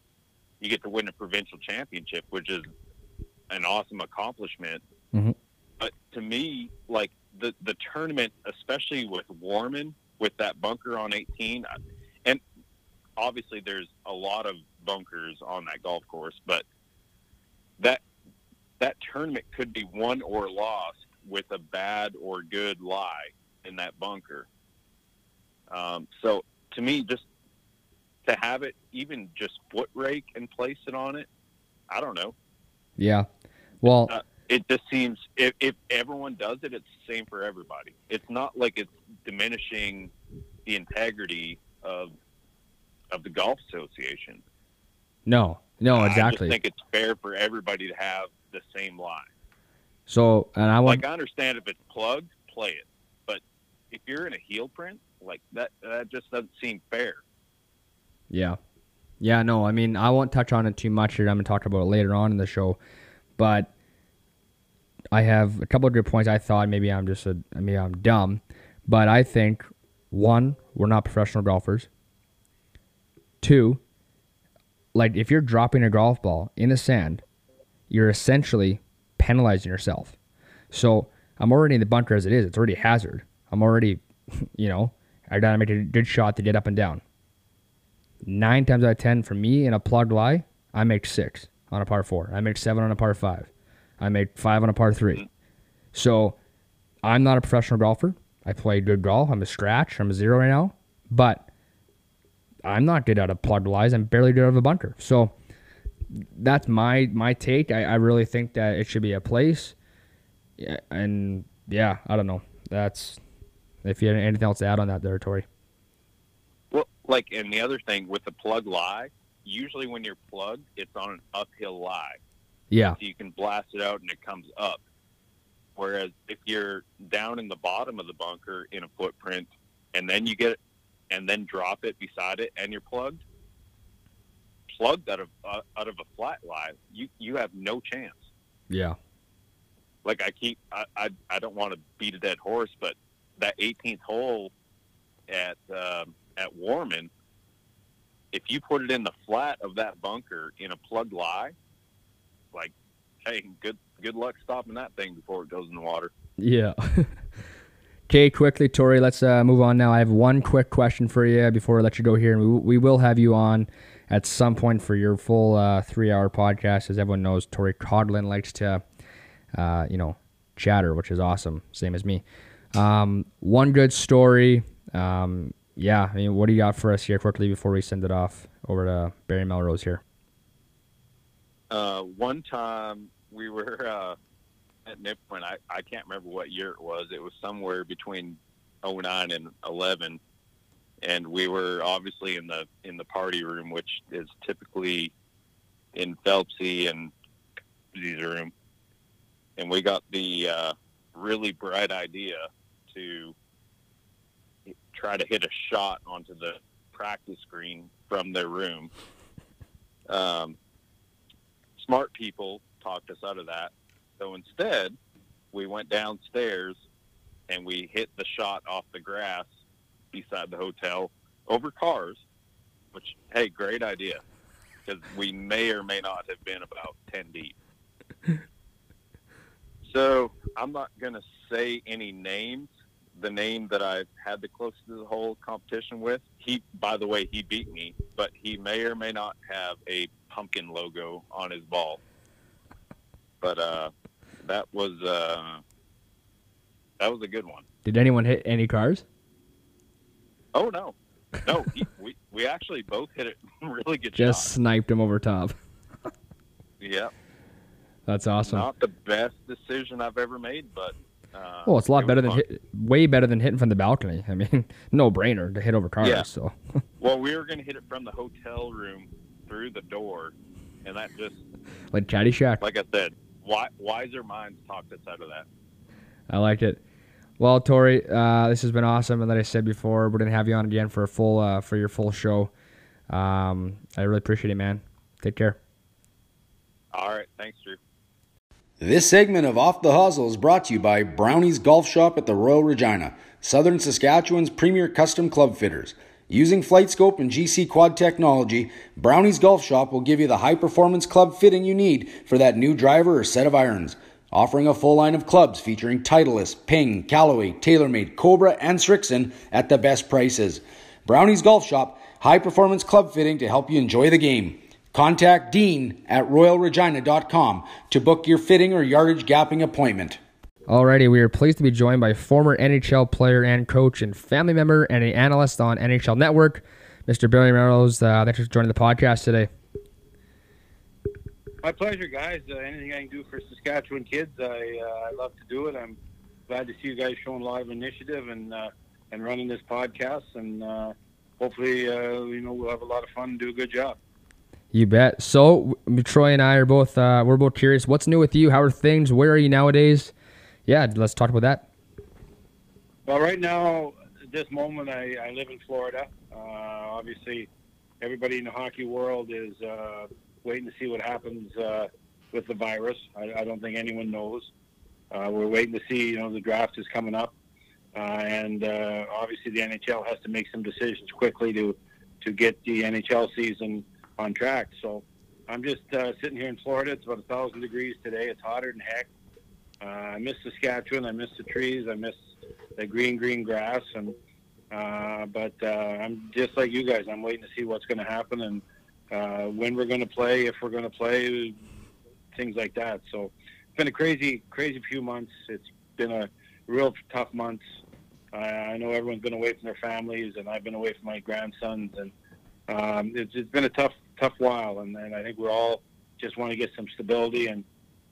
you get to win a provincial championship, which is an awesome accomplishment. Mhm. But to me, like the the tournament, especially with Warman, with that bunker on 18, and obviously there's a lot of bunkers on that golf course, but that that tournament could be won or lost with a bad or good lie in that bunker. Um, so to me, just to have it even just foot rake and place it on it, I don't know. Yeah. Well, Uh, It just seems if, if everyone does it, it's the same for everybody. It's not like it's diminishing the integrity of of the golf association. no. No, I exactly. just think it's fair for everybody to have the same line. so, and I want Like I understand if it's plugged, play it. But if you're in a heel print, like that, that just doesn't seem fair. Yeah. Yeah, no, I mean, I won't touch on it too much here. I'm going to talk about it later on in the show. But I have a couple of good points. I thought maybe I'm just a, maybe I'm dumb. But I think, one, we're not professional golfers. Two, like if you're dropping a golf ball in the sand, you're essentially penalizing yourself. So I'm already in the bunker as it is. It's already a hazard. I'm already, you know, I got to make a good shot to get up and down nine times out of ten for me in a plugged lie, I make six on a par four. I make seven on a par five. I make five on a par three. So I'm not a professional golfer. I play good golf. I'm a scratch. I'm a zero right now. But I'm not good at a plugged lies. I'm barely good of a bunker. So that's my my take. I, I really think that it should be a place. Yeah, and yeah, I don't know. That's if you had anything else to add on that there, Tori. Like, and the other thing with the plug lie, usually when you're plugged, it's on an uphill lie. Yeah. So you can blast it out and it comes up. Whereas if you're down in the bottom of the bunker in a footprint and then you get it and then drop it beside it and you're plugged, plugged out of uh, out of a flat lie, you you have no chance. Yeah. Like I keep, I I, I don't want to beat a dead horse, but that 18th hole at um, at Warman, if you put it in the flat of that bunker in a plugged lie, like, hey, good good luck stopping that thing before it goes in the water. Yeah. Okay, quickly, Tori, let's uh, move on now. I have one quick question for you before I let you go here. We, we will have you on at some point for your full uh, three hour podcast. As everyone knows, Tori Codlin likes to, uh, you know, chatter, which is awesome. Same as me. Um, one good story. Um, yeah, I mean, what do you got for us here quickly before we send it off over to Barry Melrose here? Uh, one time we were uh, at Nipawin. I, I can't remember what year it was. It was somewhere between 09 and 11. And we were obviously in the in the party room, which is typically in Phelpsy and Z's room. And we got the uh, really bright idea to try to hit a shot onto the practice green from their room. Um, smart people talked us out of that. So instead, we went downstairs and we hit the shot off the grass beside the hotel over cars, which, hey, great idea. Because we may or may not have been about 10 deep. So I'm not going to say any names, the name that I've had the closest to the whole competition with. He, by the way, he beat me, but he may or may not have a pumpkin logo on his ball. But uh, that was uh, that was a good one. Did anyone hit any cars? Oh no, no, he, we we actually both hit it really good Just shot. sniped him over top. Yeah, That's awesome. not the best decision I've ever made, but uh, well, it's a lot it better than hit, way better than hitting from the balcony. I mean, no brainer to hit over cars. Yeah. So Well, we were going to hit it from the hotel room through the door, and that just, like Caddyshack. like I said, wi- wiser minds talked us out of that. I liked it. Well, Tori, uh, this has been awesome, and like I said before, we're gonna have you on again for a full uh, for your full show. Um, I really appreciate it, man. Take care. All right, thanks, Drew. This segment of Off the Hosel is brought to you by Brownie's Golf Shop at the Royal Regina, Southern Saskatchewan's premier custom club fitters. Using FlightScope and GC Quad technology, Brownie's Golf Shop will give you the high performance club fitting you need for that new driver or set of irons. Offering a full line of clubs featuring Titleist, Ping, Callaway, TaylorMade, Cobra, and Srixon at the best prices. Brownie's Golf Shop, high performance club fitting to help you enjoy the game. Contact Dean at royalregina.com to book your fitting or yardage gapping appointment. Alrighty, we are pleased to be joined by former NHL player and coach and family member and an analyst on NHL Network, Mr. Billy Melrose. Uh, thanks for joining the podcast today. My pleasure, guys. Uh, anything I can do for Saskatchewan kids, I uh, I love to do it. I'm glad to see you guys showing a lot of initiative and uh, and running this podcast, and uh, hopefully, uh, you know, we'll have a lot of fun and do a good job. You bet. So Troy and I are both uh, we're both curious. What's new with you? How are things? Where are you nowadays? Yeah, let's talk about that. Well, right now, at this moment, I, I live in Florida. Uh, obviously, everybody in the hockey world is uh, waiting to see what happens uh, with the virus. I, I don't think anyone knows. Uh, we're waiting to see. You know, the draft is coming up, uh, and obviously, the NHL has to make some decisions quickly to to get the NHL season on track. So, I'm just uh, sitting here in Florida. It's about a thousand degrees today. It's hotter than heck. Uh, I miss Saskatchewan. I miss the trees. I miss the green, green grass. And uh, but uh, I'm just like you guys. I'm waiting to see what's going to happen and uh, when we're going to play, if we're going to play, things like that. So it's been a crazy, crazy few months. It's been a real tough months. I I know everyone's been away from their families, and I've been away from my grandsons, and um, it's, it's been a tough, tough while. And, and I think we're all just want to get some stability and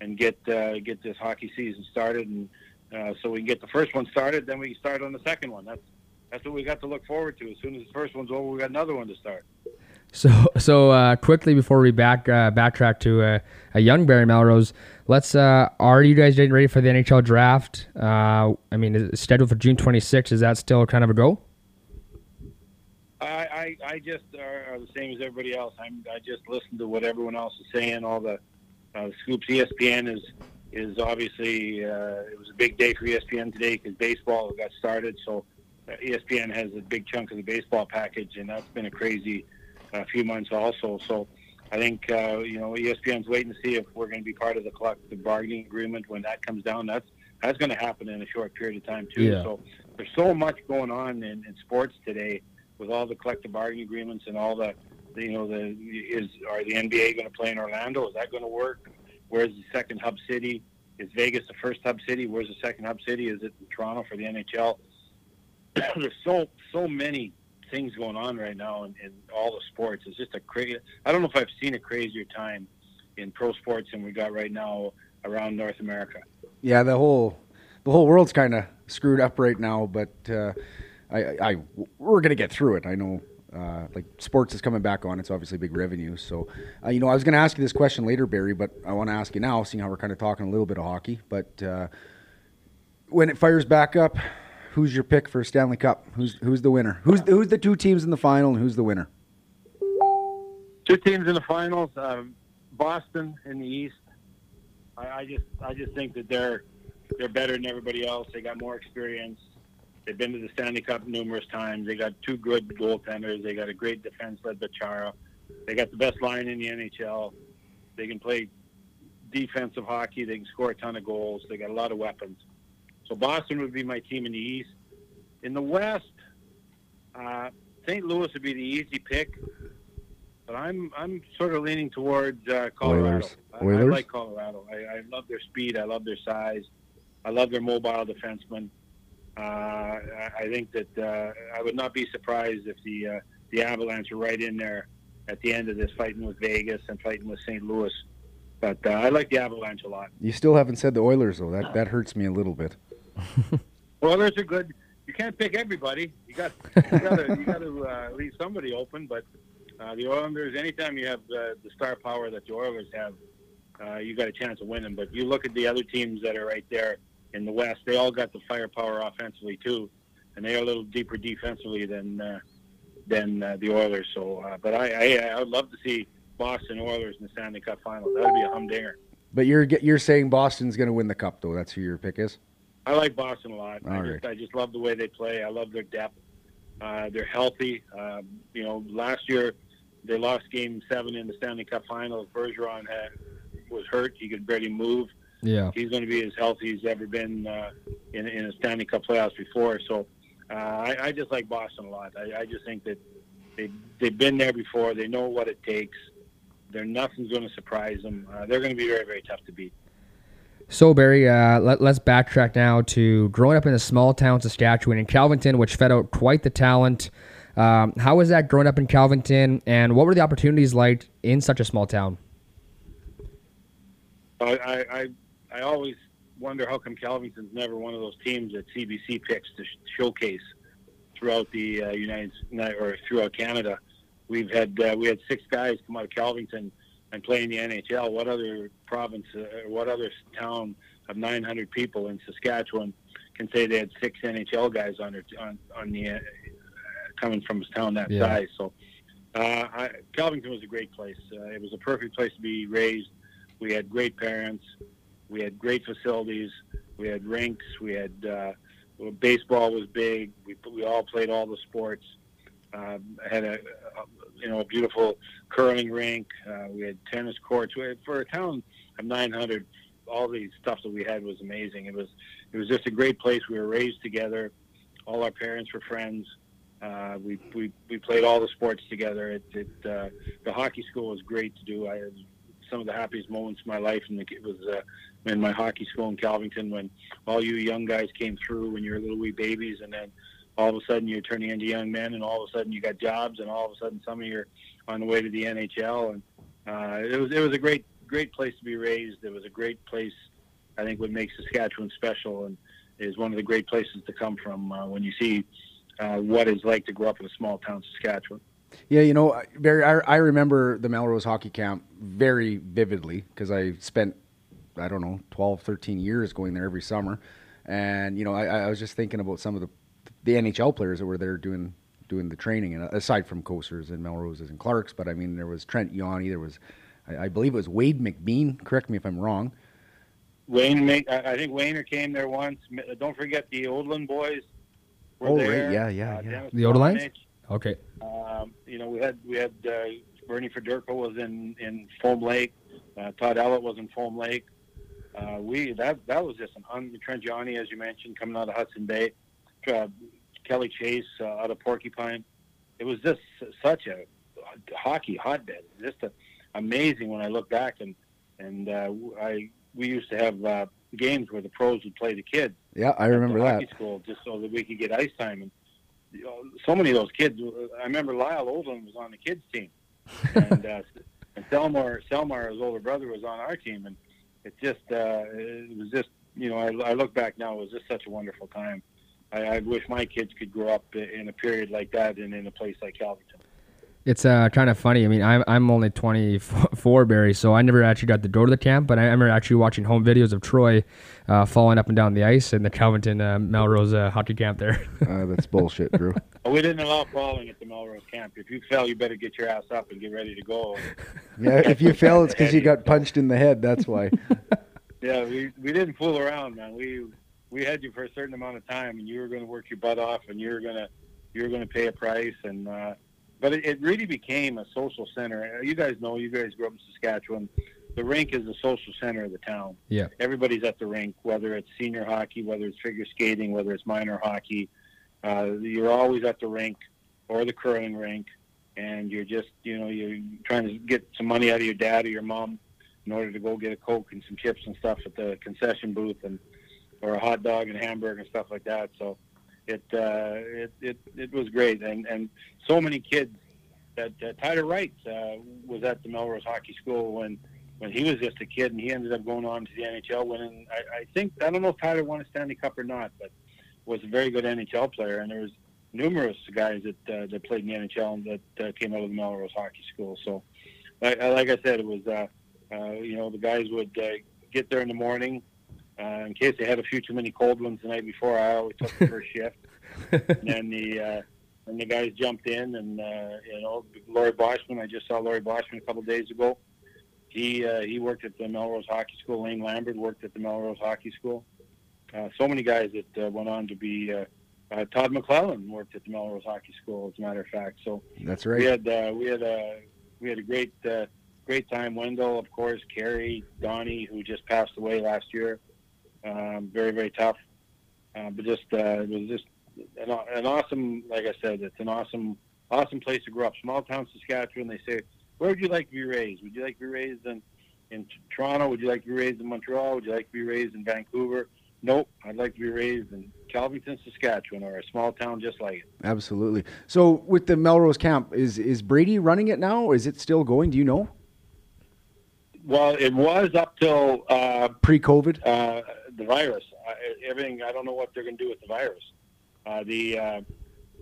and get uh, get this hockey season started, and uh, so we can get the first one started, then we can start on the second one. That's that's what we got to look forward to. As soon as the first one's over, we got another one to start. So, so uh, quickly before we back uh, backtrack to uh, a young Barry Melrose, let's. Uh, are you guys getting ready for the NHL draft? Uh, I mean, it's scheduled for June 26th. Is that still kind of a go? I, I, I just are, are the same as everybody else. I'm, I just listen to what everyone else is saying. All the uh, scoops. ESPN is is obviously uh, it was a big day for ESPN today because baseball got started. So uh, ESPN has a big chunk of the baseball package, and that's been a crazy uh, few months also. So I think uh, you know ESPN's waiting to see if we're going to be part of the collective bargaining agreement when that comes down. That's that's going to happen in a short period of time too. Yeah. So there's so much going on in, in sports today with all the collective bargaining agreements and all the, the you know the is are the NBA going to play in Orlando? Is that going to work? Where's the second hub city? Is Vegas the first hub city? Where's the second hub city? Is it Toronto for the NHL? There's so so many things going on right now in, in all the sports. It's just a crazy. I don't know if I've seen a crazier time in pro sports than we got right now around North America. Yeah, the whole the whole world's kind of screwed up right now, but uh, I, I we're gonna get through it. I know. Uh, like sports is coming back on, it's obviously big revenue. So, uh, you know, I was going to ask you this question later, Barry, but I want to ask you now, seeing how we're kind of talking a little bit of hockey. But uh, when it fires back up, who's your pick for Stanley Cup? Who's who's the winner? Who's who's the two teams in the final, and who's the winner? Two teams in the finals. Um, Boston in the East. I, I just I just think that they're they're better than everybody else. They got more experience. They've been to the Stanley Cup numerous times. They got two good goaltenders. They got a great defense led by Chara. They got the best line in the NHL. They can play defensive hockey. They can score a ton of goals. They got a lot of weapons. So Boston would be my team in the East. in the West, uh, St. Louis would be the easy pick, but I'm I'm sort of leaning towards uh, Colorado. Oilers. I, I like Colorado. I, I love their speed. I love their size. I love their mobile defensemen. Uh, I, think that uh, I would not be surprised if the uh, the Avalanche are right in there at the end of this, fighting with Vegas and fighting with St. Louis. But uh, I like the Avalanche a lot. You still haven't said the Oilers though. That that hurts me a little bit. Oilers are good. You can't pick everybody. You got you got to you got to uh, leave somebody open. But uh, the Oilers, anytime you have uh, the star power that the Oilers have, uh, you got a chance of winning. But you look at the other teams that are right there in the West; they all got the firepower offensively too, and they are a little deeper defensively than uh, than uh, the Oilers. So, uh, but I, I I would love to see Boston Oilers in the Stanley Cup Final. That would be a humdinger. But you're you're saying Boston's going to win the cup though. That's who your pick is. I like Boston a lot. I All just. I just love the way they play. I love their depth. Uh, they're healthy. Um, you know, last year they lost Game Seven in the Stanley Cup Finals. Bergeron had was hurt; he could barely move. Yeah. He's going to be as healthy as ever been uh, in, in a Stanley Cup playoffs before. So uh, I, I just like Boston a lot. I, I just think that they they've been there before. They know what it takes. They're nothing's going to surprise them. Uh, they're going to be very very tough to beat. So Barry, uh, let, let's backtrack now to growing up in a small town, Saskatchewan, in Kelvington, which fed out quite the talent. Um, how was that growing up in Kelvington, and what were the opportunities like in such a small town? I, I, I, always wonder how come Kelvington's never one of those teams that CBC picks to sh- showcase throughout the uh, United or throughout Canada. We've had uh, we had six guys come out of Kelvington and play in the NHL. What other province, uh, what other town of 900 people in Saskatchewan can say they had six NHL guys on their, on on the uh, coming from a town that Yeah. size? So. Uh, I, Kelvington was a great place. Uh, it was a perfect place to be raised. We had great parents. We had great facilities. We had rinks. We had uh, baseball was big. We we all played all the sports. Um, had a, a you know a beautiful curling rink. Uh, we had tennis courts. We had, for a town of 900, all the stuff that we had was amazing. It was it was just a great place. We were raised together. All our parents were friends. Uh, we, we we played all the sports together. It, it uh, the hockey school was great to do. I had some of the happiest moments of my life, and it was uh, in my hockey school in Kelvington when all you young guys came through when you were little wee babies, and then all of a sudden you're turning into young men, and all of a sudden you got jobs, and all of a sudden some of you are on the way to the NHL, and uh, it was it was a great great place to be raised. It was a great place. I think what makes Saskatchewan special, and is one of the great places to come from uh, when you see uh, what it's like to grow up in a small town, Saskatchewan. Yeah, you know, Barry, I, I remember the Melrose Hockey Camp very vividly because I spent, I don't know, 12, 13 years going there every summer. And, you know, I, I was just thinking about some of the, the NHL players that were there doing doing the training, and aside from Kocurs and Melroses and Clarks, but I mean, there was Trent Yawney, there was, I, I believe it was Wade McBean, correct me if I'm wrong. Wayne, make, I I think Wayner came there once. Don't forget the Odelein boys. Were Oh, right. Yeah, yeah, Uh, yeah. Dennis The Odeleins? Okay. Um, you know, we had we had uh, Bernie Federko was in in Foam Lake. Uh, Todd Ellett was in Foam Lake. Uh, we that that was just an un, Trent Yawney, as you mentioned, coming out of Hudson Bay. Uh, Kelly Chase uh, out of Porcupine. It was just such a hockey hotbed. Just a, amazing when I look back and and uh, I we used to have uh, games where the pros would play the kids Yeah, I remember that. hockey school just so that we could get ice time. And you know, so many of those kids. I remember Lyle Odelein was on the kids team, and uh, and Selmar Selmar, his older brother, was on our team, and it just uh, it was just you know I, I look back now, it was just such a wonderful time. I, I wish my kids could grow up in a period like that and in a place like Calverton. It's uh, kind of funny. I mean, I'm I'm only 24, Barry, so I never actually got to go to the camp, but I remember actually watching home videos of Troy uh, falling up and down the ice in the Kelvington uh, Melrose uh, hockey camp there. Uh, that's bullshit, Drew. But we didn't allow falling at the Melrose camp. If you fell, you better get your ass up and get ready to go. Yeah, if you fell, it's because you got punched in the head. That's why. Yeah, we we didn't fool around, man. We we had you for a certain amount of time, and you were going to work your butt off, and you were gonna you were going to pay a price, and uh, but it, it really became a social center. You guys know, you guys grew up in Saskatchewan. The rink is the social center of the town. Yeah. everybody's at the rink, whether it's senior hockey, whether it's figure skating, whether it's minor hockey. Uh, you're always at the rink or the curling rink, and you're just you know you're trying to get some money out of your dad or your mom in order to go get a coke and some chips and stuff at the concession booth and or a hot dog and hamburger and stuff like that. So it uh, it, it it was great, and and so many kids. That uh, Tyler Wright uh, was at the Melrose Hockey School when when he was just a kid, and he ended up going on to the NHL, winning. I, I think I don't know if Tyler won a Stanley Cup or not, but was a very good NHL player, and there was numerous guys that uh, that played in the NHL that uh, came out of the Melrose Hockey School. So, like, like I said, it was uh, uh, you know the guys would uh, get there in the morning. Uh, in case they had a few too many cold ones the night before, I always took the first shift. And then the uh, and the guys jumped in, and uh, you know Laurie Boschman. I just saw Laurie Boschman a couple days ago. He uh, he worked at the Melrose Hockey School. Lane Lambert worked at the Melrose Hockey School. Uh, so many guys that uh, went on to be. Uh, uh, Todd McLellan worked at the Melrose Hockey School, as a matter of fact. So That's right. we right. had uh, we had a we had a great uh, great time. Wendel, of course, Kerry, Donnie, who just passed away last year. Um, very very tough, uh, but just uh, it was just an, an awesome. Like I said, it's an awesome awesome place to grow up. Small town Saskatchewan. They say, where would you like to be raised? Would you like to be raised in in Toronto? Would you like to be raised in Montreal? Would you like to be raised in Vancouver? Nope, I'd like to be raised in Kelvington, Saskatchewan, or a small town just like it. Absolutely. So with the Melrose camp, is is Brady running it now? Or is it still going? Do you know? Well, it was up till uh, Pre-COVID. uh, the virus. I, everything. I don't know what they're going to do with the virus. Uh, the uh,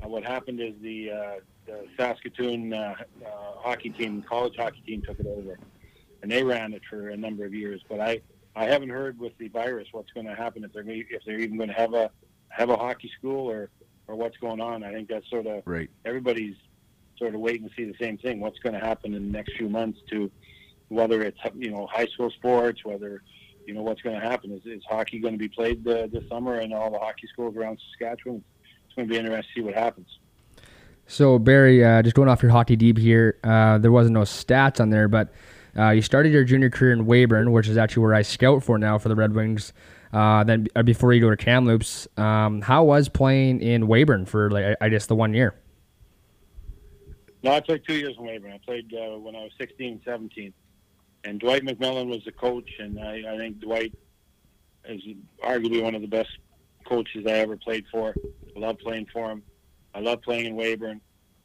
what happened is the, uh, the Saskatoon uh, uh, hockey team, college hockey team, took it over, and they ran it for a number of years. But I, I haven't heard with the virus what's going to happen if they're if they're even going to have a have a hockey school or or what's going on. I think that's sort of Right. everybody's sort of waiting to see the same thing. What's going to happen in the next few months to whether it's you know high school sports, whether you know what's going to happen. Is, is hockey going to be played uh, this summer in all the hockey schools around Saskatchewan? It's going to be interesting to see what happens. So Barry, uh, just going off your hockey deep here, uh, there wasn't no stats on there, but uh, you started your junior career in Weyburn, which is actually where I scout for now for the Red Wings. Uh, then uh, before you go to Kamloops, um, how was playing in Weyburn for like I, guess the one year? No, I played two years in Weyburn. I played uh, when I was 16, 17. And Dwight McMillan was the coach, and I, I think Dwight is arguably one of the best coaches I ever played for. I love playing for him. I love playing in Weyburn.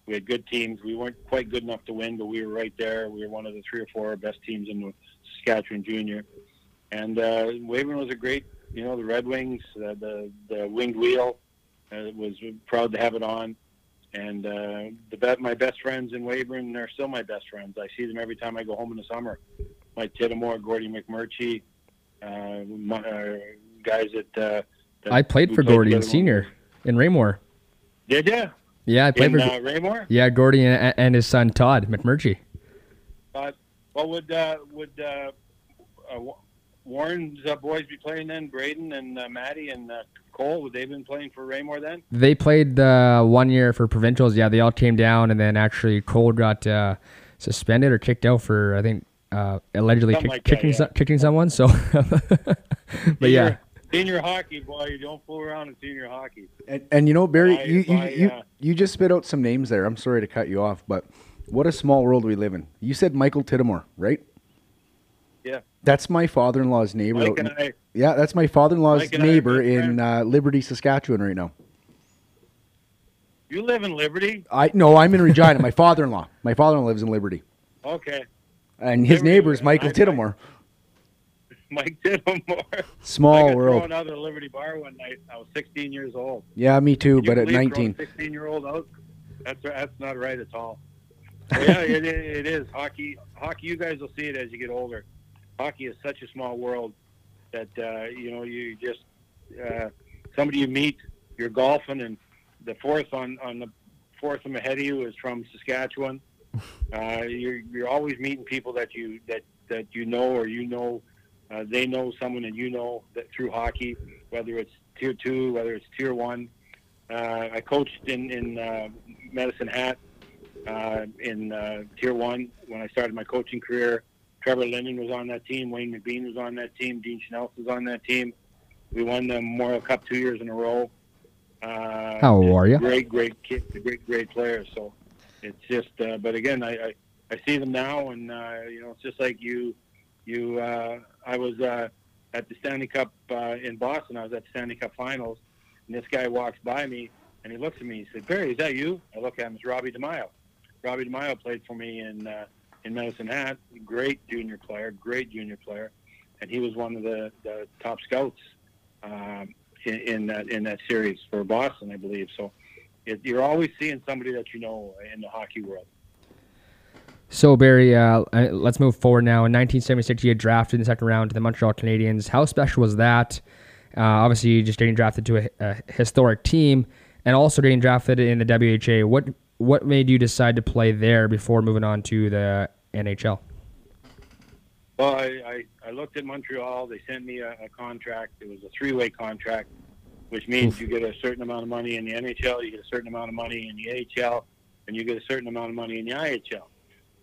We had good teams. We weren't quite good enough to win, but we were right there. We were one of the three or four best teams in the Saskatchewan Junior. And uh, was a great, you know, the Red Wings, uh, the the winged wheel. Uh, was proud to have it on. And uh, the be- my best friends in Weyburn, they're still my best friends. I see them every time I go home in the summer. Mike Tiddamore, Gordy McMurchie, uh, my, uh, guys that, uh, that I played for Gordy in senior in Raymore. Did you? Yeah, I played In for uh, Raymore? yeah Gordy and, and his son Todd McMurchie. Uh, well, would uh, would uh, uh, Warren's uh, boys be playing then? Braden and uh, Maddie and uh, Cole, would they have been playing for Raymore then? They played uh, one year for provincials. Yeah, they all came down, and then actually Cole got uh, suspended or kicked out for I think uh, allegedly kick, like that, kicking yeah. so- kicking someone. So, but yeah, Senior- hockey, boy, you don't fool around in senior hockey. And, and you know, Barry, I- you, you, I, you, uh, you just spit out some names there. I'm sorry to cut you off, but what a small world we live in. You said Michael Tiddamore, right? Yeah. That's my father-in-law's neighbor. Mike in- and I, yeah, that's my father-in-law's Mike and I are neighbor in uh, Liberty, Saskatchewan, right now. you live in Liberty? I no, I'm in Regina. my father-in-law, my father-in-law lives in Liberty, Okay. and his Liberty, neighbor is Michael I- I- Tiddamore. Mike. I Small got world. thrown out of the Liberty Bar one night. I was 16 years old. Yeah, me too. Can But at believe 19, 16 year old out. That's that's not right at all. Yeah, it, it is hockey. Hockey. You guys will see it as you get older. Hockey is such a small world that uh, you know you just uh, somebody you meet, you're golfing, and the fourth on on the fourth from ahead of you is from Saskatchewan. Uh, you're you're always meeting people that you that that you know or you know. Uh, they know someone that you know that through hockey, whether it's tier two, whether it's tier one. Uh, I coached in in uh, Medicine Hat uh, in uh, tier one when I started my coaching career. Trevor Linden was on that team. Wayne McBean was on that team. Dean Schnells was on that team. We won the Memorial Cup two years in a row. Uh, How old are you? Great, great kid, great, great player. So it's just, uh, but again, I, I, I see them now, and uh, you know, it's just like you, you. Uh, I was uh, at the Stanley Cup uh, in Boston. I was at the Stanley Cup Finals, and this guy walks by me, and he looks at me. And he said, "Barry, is that you?" I look at him. It's Robbie DiMaio. Robbie DiMaio played for me in uh, in Medicine Hat. Great junior player, great junior player, and he was one of the, the top scouts um, in, in that in that series for Boston, I believe. So it, you're always seeing somebody that you know in the hockey world. So Barry, uh, let's move forward now. In 1976, you get drafted in the second round to the Montreal Canadiens. How special was that? Uh, obviously, just getting drafted to a, a historic team, and also getting drafted in the WHA. What what made you decide to play there before moving on to the NHL? Well, I, I, I looked at Montreal. They sent me a, a contract. It was a three-way contract, which means you get a certain amount of money in the NHL, you get a certain amount of money in the AHL, and you get a certain amount of money in the IHL.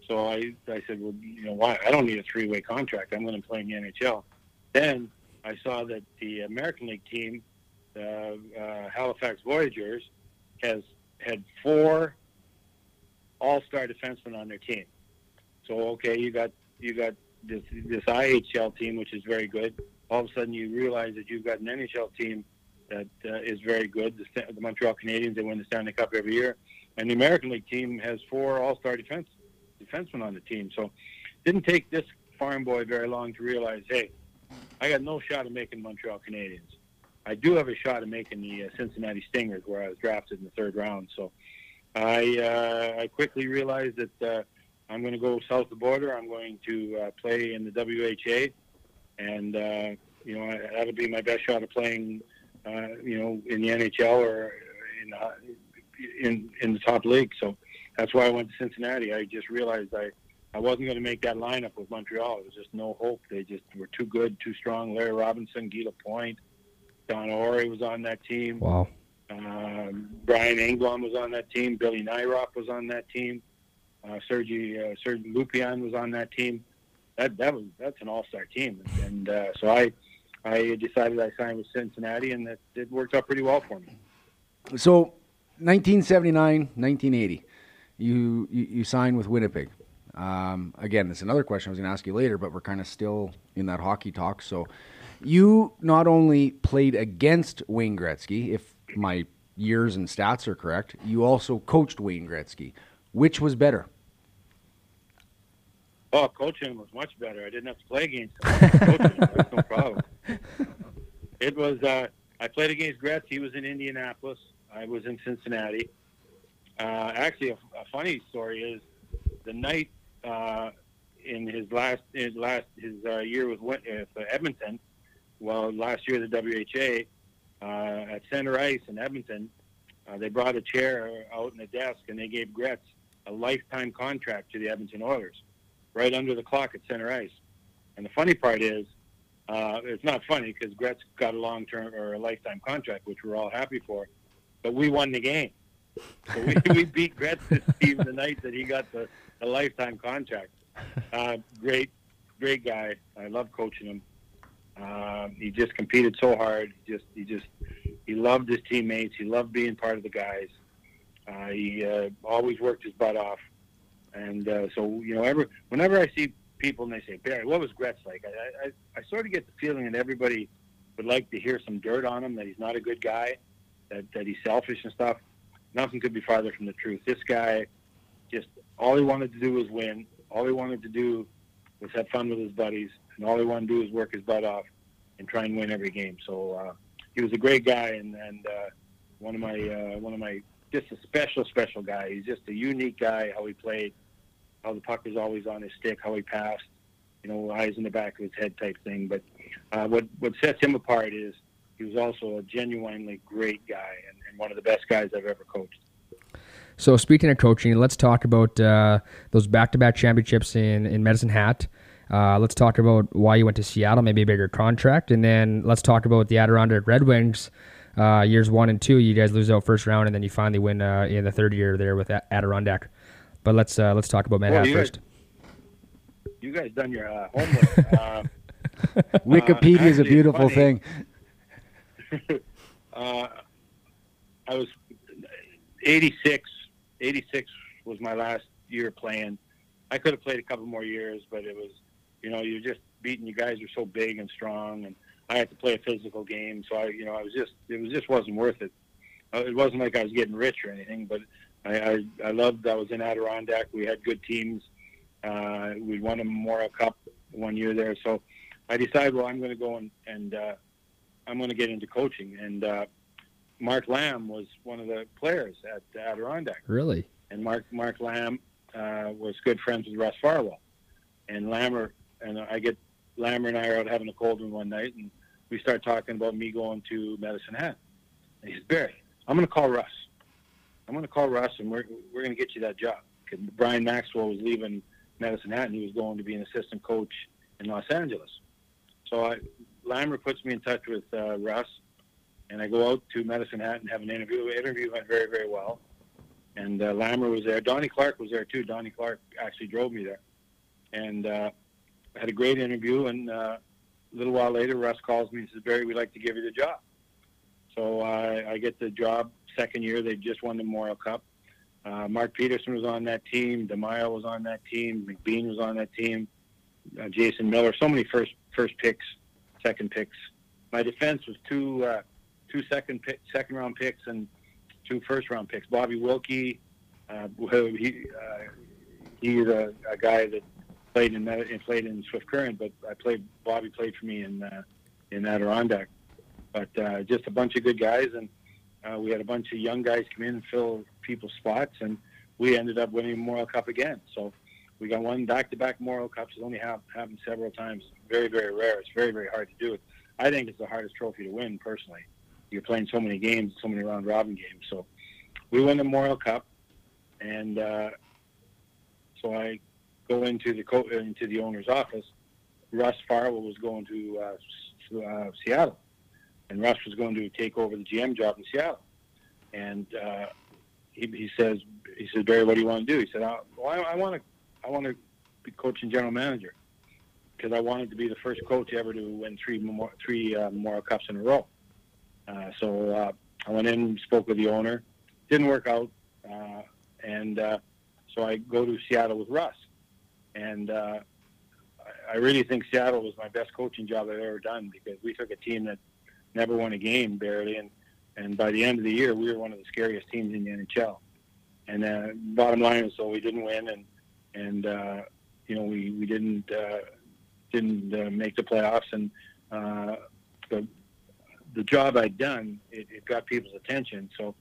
So I, I said, well, you know, why? I don't need a three-way contract. I'm going to play in the NHL. Then I saw that the American League team, the uh, Halifax Voyageurs, has had four All-Star defensemen on their team. So okay, you got you got this this IHL team, which is very good. All of a sudden, you realize that you've got an NHL team that uh, is very good. The, the Montreal Canadiens they win the Stanley Cup every year, and the American League team has four All-Star defense defensemen on the team. So, didn't take this farm boy very long to realize, hey, I got no shot of making Montreal Canadiens. I do have a shot of making the uh, Cincinnati Stingers, where I was drafted in the third round. So, I uh, I quickly realized that. Uh, I'm going to go south of the border. I'm going to uh, play in the WHA, and uh, you know I- that'll be my best shot of playing, uh, you know, in the NHL or in in in the top league. So that's why I went to Cincinnati. I just realized I I wasn't going to make that lineup with Montreal. It was just no hope. They just were too good, too strong. Larry Robinson, Guy Lapointe, Don Awrey was on that team. Wow. Um, Brian Engblom was on that team. Billy Nyrop was on that team. Uh, Sergey uh, was on that team. That that was that's an all-star team, and uh, so I I decided I signed with Cincinnati, and that it worked out pretty well for me. So, 1979, 1980, you you, you signed with Winnipeg. Um, again, that's another question I was going to ask you later, but we're kind of still in that hockey talk. So, you not only played against Wayne Gretzky, if my years and stats are correct, you also coached Wayne Gretzky. Which was better? Oh, coaching was much better. I didn't have to play against him. coaching, no problem. It was. Uh, I played against Gretz. He was in Indianapolis. I was in Cincinnati. Uh, actually, a, a funny story is the night uh, in his last his last his uh, year with uh, Edmonton. Well, last year the WHA uh, at Center Ice in Edmonton, uh, they brought a chair out in the desk and they gave Gretz a lifetime contract to the Edmonton Oilers, right under the clock at Center Ice. And the funny part is, uh, it's not funny because Gretz got a long term or a lifetime contract, which we're all happy for, but we won the game. We, we beat Gretz's team the night that he got the, the lifetime contract. Uh, great, great guy. I love coaching him. Um, he just competed so hard. He just, he just, he loved his teammates. He loved being part of the guys. Uh, he uh, always worked his butt off. And uh, so, you know, ever whenever I see people and they say, Barry, what was Gretz like? I, I, I sort of get the feeling that everybody would like to hear some dirt on him, that he's not a good guy, that, that he's selfish and stuff. Nothing could be farther from the truth. This guy, just all he wanted to do was win. All he wanted to do was have fun with his buddies, and all he wanted to do was work his butt off and try and win every game. So uh, he was a great guy, and and uh, one of my uh, one of my just a special special guy. He's just a unique guy. How he played, how the puck was always on his stick, how he passed. You know, eyes in the back of his head type thing. But uh, what what sets him apart is he was also a genuinely great guy and, and one of the best guys I've ever coached. So speaking of coaching, let's talk about uh, those back-to-back championships in in Medicine Hat. Uh, let's talk about why you went to Seattle, maybe a bigger contract, and then let's talk about the Adirondack Red Wings. Uh, years one and two, you guys lose out first round, and then you finally win uh, in the third year there with Adirondack. But let's uh, let's talk about Med Well, Hat you guys- first. You guys done your uh, homework. uh, Wikipedia is a beautiful funny. thing. uh, I was 86. 86 was my last year playing. I could have played a couple more years, but it was, you know, you're just beating. You guys are so big and strong, and I had to play a physical game. So I, you know, I was just, it was just wasn't worth it. Uh, It wasn't like I was getting rich or anything, but I, I, I loved. I was in Adirondack. We had good teams. Uh, we won a Memorial Cup one year there. So I decided, well, I'm going to go and, and uh, I'm going to get into coaching. And uh, Mark Lamb was one of the players at Adirondack Really? and Mark Mark Lamb uh, was good friends with Russ Farwell, and Lammer and I get Lammer and I are out having a cold one one night, and we start talking about me going to Medicine Hat. And he says, Barry, I'm going to call Russ. I'm going to call Russ, and we're we're going to get you that job. Because Brian Maxwell was leaving Medicine Hat, and he was going to be an assistant coach in Los Angeles. So I, Lammer puts me in touch with uh, Russ, and I go out to Medicine Hat and have an interview. The interview went very, very well and uh, Lammer was there. Donnie Clark was there too. Donnie Clark actually drove me there, and uh, I had a great interview. And uh, a little while later, Russ calls me and says, "Barry, we'd like to give you the job." So I, I get the job. Second year, they just won the Memorial Cup. Uh, Mark Pederson was on that team. DiMaio was on that team. McBean was on that team. Uh, Jason Miller. So many first first picks, second picks. My defense was two uh, two second pick, second round picks and two first round picks. Bobby Wilkie, uh, he uh, he's a, a guy that played in Med- and played in Swift Current, but I played Bobby played for me in uh, in Adirondack. But uh, just a bunch of good guys, and uh, we had a bunch of young guys come in and fill people's spots, and we ended up winning the Memorial Cup again. So we got one back-to-back Memorial Cups. It's only happened several times. Very, very rare. It's very, very hard to do it. I think it's the hardest trophy to win personally you're playing so many games, so many round robin games. So we won the Memorial Cup, and uh, so I go into the co- into the owner's office. Russ Farwell was going to uh, uh, Seattle, and Russ was going to take over the GM job in Seattle. And uh, he, he says, he says, Barry, what do you want to do? He said, well, I, I want to, I want to be coaching general manager because I wanted to be the first coach ever to win three Memorial, three uh, Memorial Cups in a row. Uh, so uh, I went in, spoke with the owner. Didn't work out, uh, and uh, so I go to Seattle with Russ. And uh, I- really think Seattle was my best coaching job I've ever done because we took a team that never won a game barely, and and by the end of the year, we were one of the scariest teams in the NHL. And bottom line is, so we didn't win, and and uh, you know we we didn't uh, didn't uh, make the playoffs, and uh, the the job I'd done, it, it got people's attention. So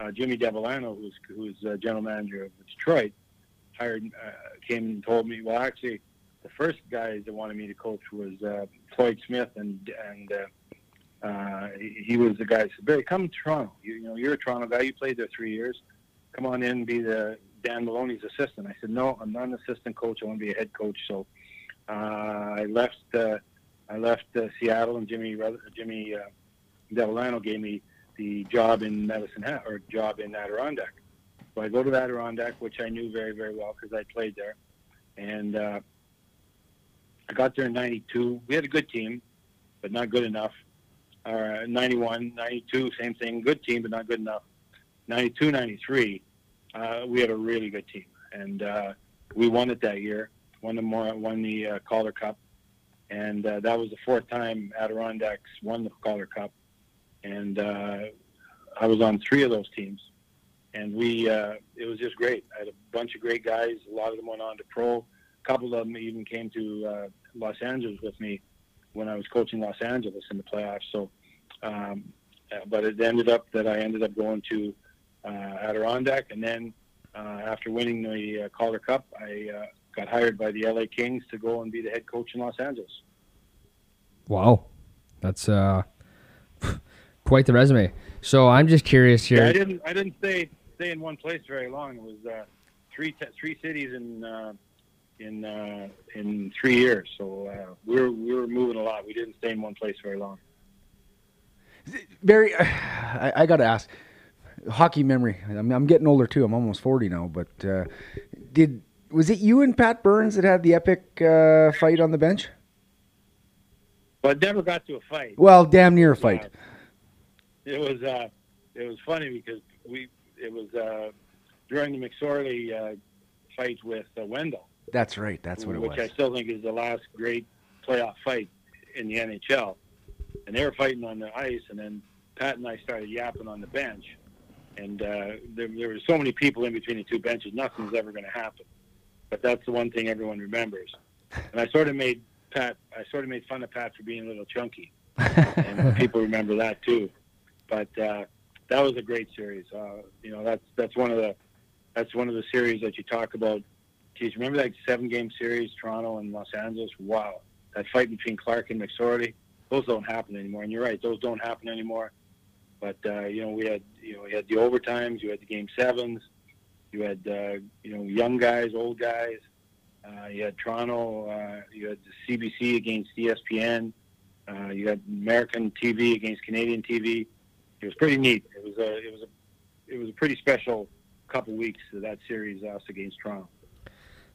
uh, Jimmy Devellano, who's who's uh, general manager of Detroit, hired uh, came and told me. Well, actually, the first guys that wanted me to coach was uh, Floyd Smith, and and uh, uh, he was the guy that said, "Barry, come to Toronto. You, you know, you're a Toronto guy. You played there three years. Come on in be the Dan Maloney's assistant." I said, "No, I'm not an assistant coach. I want to be a head coach." So uh, I left. Uh, I left uh, Seattle, and Jimmy Jimmy. Uh, Devellano gave me the job in Medicine Hat or job in Adirondack. So I go to Adirondack, which I knew very, very well because I played there. And uh, I got there in 92. We had a good team, but not good enough. Uh, 91, 92, same thing. Good team, but not good enough. 92, 93, uh, we had a really good team. And uh, we won it that year, won the, more, won the uh, Calder Cup. And uh, that was the fourth time Adirondacks won the Calder Cup and uh, I was on three of those teams, and we uh, it was just great. I had a bunch of great guys. A lot of them went on to pro. A couple of them even came to uh, Los Angeles with me when I was coaching Los Angeles in the playoffs. So, um, uh, but it ended up that I ended up going to Adirondack, and then uh, after winning the uh, Calder Cup, I uh, got hired by the LA Kings to go and be the head coach in Los Angeles. Wow, that's uh, quite the resume. So I'm just curious Yeah, I here. didn't. I didn't stay stay in one place very long. It was uh, three t- three cities in uh, in uh, in three years. So uh, we were we were moving a lot. We didn't stay in one place very long. Barry, I, I got to ask. Hockey memory. I'm, I'm getting older too. I'm almost 40 now. But uh, did was it you and Pat Burns that had the epic uh, fight on the bench? But never got to a fight. Well, damn near a fight. It was uh, it was funny because we it was uh, during the McSorley uh, fight with uh, Wendel, That's right. That's what it which was. Which I still think is the last great playoff fight in the NHL. And they were fighting on the ice, and then Pat and I started yapping on the bench. And uh, there, there were so many people in between the two benches, nothing's ever going to happen. But that's the one thing everyone remembers. And I sort of made Pat, I sort of made fun of Pat for being a little chunky, and people remember that too. But uh, that was a great series. Uh, you know, that's that's one of the that's one of the series that you talk about. Geez, remember that seven game series, Toronto and Los Angeles? Wow, that fight between Clark and McSorley. Those don't happen anymore. And you're right, those don't happen anymore. But uh, you know, we had you know we had the overtimes, you had the game sevens, you had uh, you know young guys, old guys. Uh, you had Toronto. Uh, you had the CBC against ESPN. Uh, you had American TV against Canadian TV. It was pretty neat. It was a it was a it was a pretty special couple weeks of that series us against Toronto.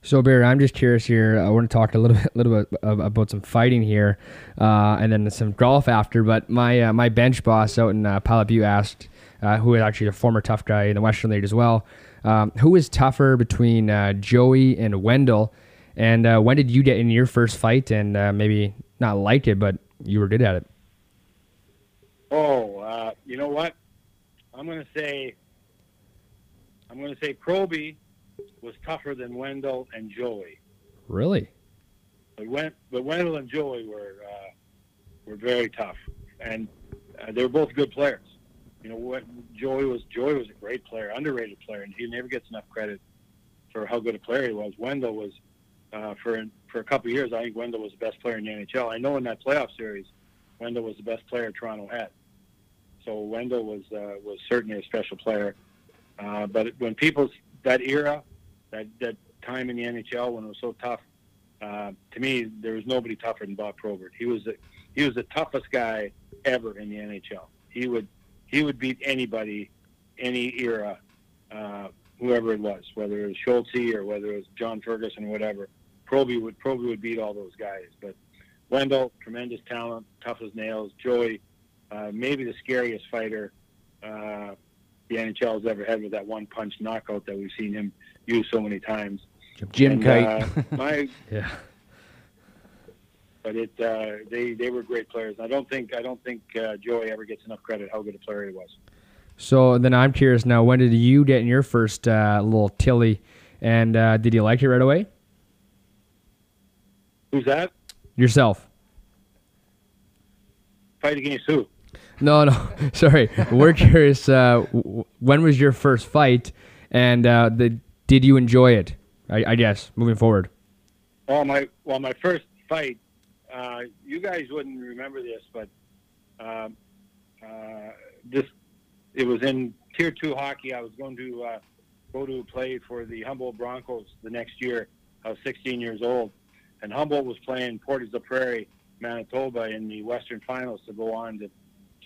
So Barry, I'm just curious here. I want to talk a little bit, little bit about some fighting here, uh, and then some golf after. But my uh, my bench boss out in uh, Pilot Butte asked, uh, who is actually a former tough guy in the Western League as well, um, who is tougher between uh, Joey and Wendel, and uh, when did you get in your first fight and uh, maybe not like it, but you were good at it? Oh, you know what? I'm to say I'm to say Proby was tougher than Wendel and Joey. Really? But, Wen- but Wendel and Joey were uh, were very tough, and uh, they were both good players. You know, what Joey was Joey was a great player, underrated player, and he never gets enough credit for how good a player he was. Wendel was uh, for for a couple of years. I think Wendel was the best player in the NHL. I know in that playoff series, Wendel was the best player Toronto had. So Wendel was uh, was certainly a special player. Uh, but when people that era, that that time in the NHL when it was so tough, uh, to me there was nobody tougher than Bob Probert. He was the, he was the toughest guy ever in the NHL. He would he would beat anybody, any era, uh, whoever it was, whether it was Schultz or whether it was John Ferguson or whatever. Proby would Proby would beat all those guys. But Wendel, tremendous talent, tough as nails. Joey, uh, maybe the scariest fighter uh, the NHL has ever had with that one punch knockout that we've seen him use so many times. Jim And, Kite. uh, my Yeah. but it uh, they they were great players. I don't think I don't think uh, Joey ever gets enough credit how good a player he was. So then I'm curious now. When did you get in your first uh, little tilly, and uh, did you like it right away? Who's that? Yourself? Fight against who? No, no. Sorry. We're curious. Uh, w- when was your first fight, and uh, the, did you enjoy it? I, I guess moving forward. Well, my well, my first fight. Uh, you guys wouldn't remember this, but um, uh, this it was in Tier Two hockey. I was going to uh, go to play for the Humboldt Broncos the next year. I was 16 years old, and Humboldt was playing Portage la Prairie, Manitoba, in the Western Finals to go on to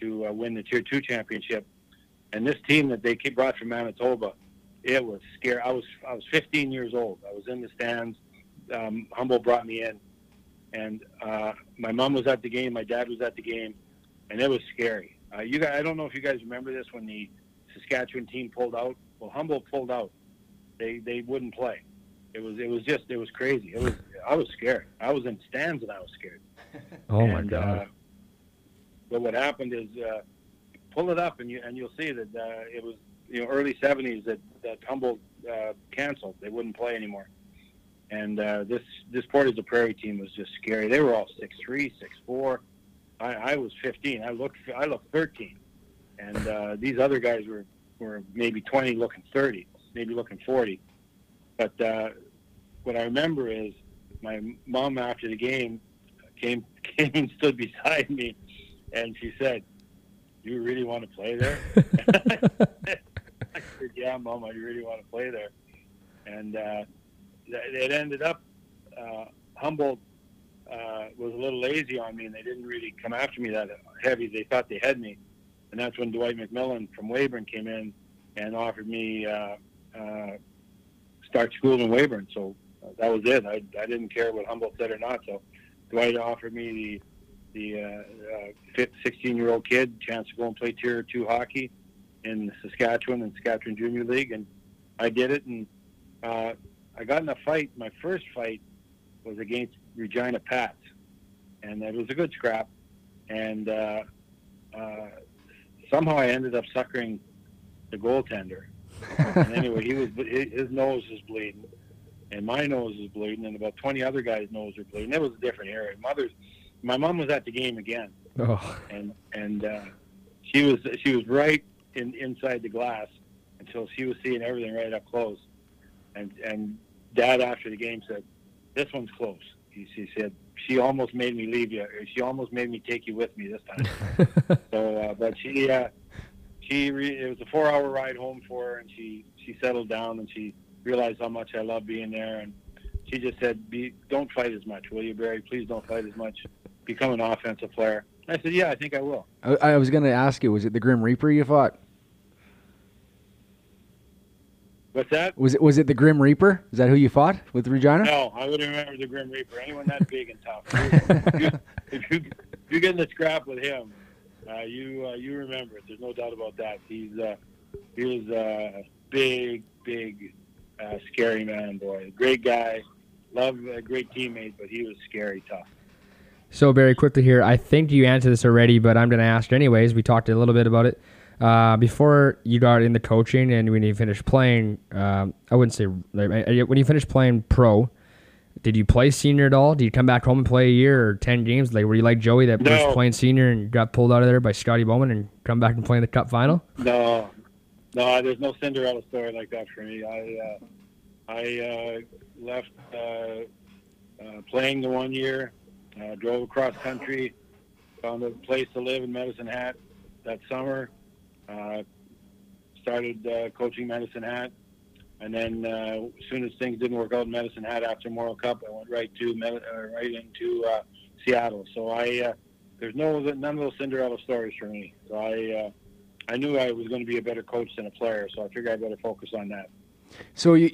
to uh, win the Tier Two championship. And this team that they brought from Manitoba, it was scary. I was I was 15 years old. I was in the stands. Um, Humboldt brought me in, and uh, my mom was at the game. My dad was at the game, and it was scary. Uh, you guys, I don't know if you guys remember this when the Saskatchewan team pulled out. Well, Humboldt pulled out. They they wouldn't play. It was it was just it was crazy. It was I was scared. I was in stands and I was scared. Oh my god. Uh, but what happened is, uh, pull it up and you and you'll see that uh, it was you know early '70s that that Humboldt uh, canceled. They wouldn't play anymore. And uh, this this Portage la Prairie team was just scary. They were all six three, six four. I, I was 15. I looked I looked 13, and uh, these other guys were were maybe 20, looking 30, maybe looking 40. But uh, what I remember is my mom after the game came came and stood beside me, and she said, "You really want to play there?" I said, "Yeah, mom, I really want to play there." And uh, th- it ended up uh, Humboldt uh, was a little lazy on me, and they didn't really come after me that heavy. They thought they had me, and that's when Dwight McMillan from Weyburn came in and offered me uh, uh, start school in Weyburn. So uh, that was it. I, I didn't care what Humboldt said or not. So Dwight offered me the the uh, uh, 16 year old kid chance to go and play tier two hockey, in Saskatchewan and Saskatchewan Junior League, and I did it. And uh, I got in a fight. My first fight was against Regina Pats, and it was a good scrap. And uh, uh, somehow I ended up suckering the goaltender. and anyway, he was his nose was bleeding, and my nose was bleeding, and about twenty other guys' noses were bleeding. It was a different area. Mother's, my mom was at the game again, Oh, and and uh, she was she was right in inside the glass until she was seeing everything right up close. And and Dad after the game said, "This one's close." He, he said, "She almost made me leave you. She almost made me take you with me this time." so, uh, but she uh, she re- it was a four-hour ride home for her, and she she settled down and she realized how much I love being there, and she just said, "Be don't fight as much, will you, Barry? Please don't fight as much. Become an offensive player." I said, "Yeah, I think I will." I, I was going to ask you, was it the Grim Reaper you fought? What's that? Was it was it the Grim Reaper? Is that who you fought with Regina? No, I wouldn't remember the Grim Reaper. Anyone that big and tough. if, you, if, you, if you get in the scrap with him, uh, you uh, you remember it. There's no doubt about that. He's uh, he was a big, big, uh, scary man, boy. Great guy, love a great teammate, but he was scary tough. So very quickly here, I think you answered this already, but I'm going to ask anyways. We talked a little bit about it uh, before you got into coaching and when you finished playing. Um, I wouldn't say like, when you finished playing pro. Did you play senior at all? Did you come back home and play a year or ten games? Like were you like Joey that No. was playing senior and got pulled out of there by Scotty Bowman and come back and play in the Cup final? No, no, there's no Cinderella story like that for me. I uh, I uh, left uh, uh, playing the one year, uh, drove across country, found a place to live in Medicine Hat that summer. Started coaching Medicine Hat, and then uh, as soon as things didn't work out in Medicine Hat after Memorial Cup, I went right to Med- uh, right into uh, Seattle. So I there's no none of those Cinderella stories for me. So I. I knew I was going to be a better coach than a player, so I figured I better focus on that. So you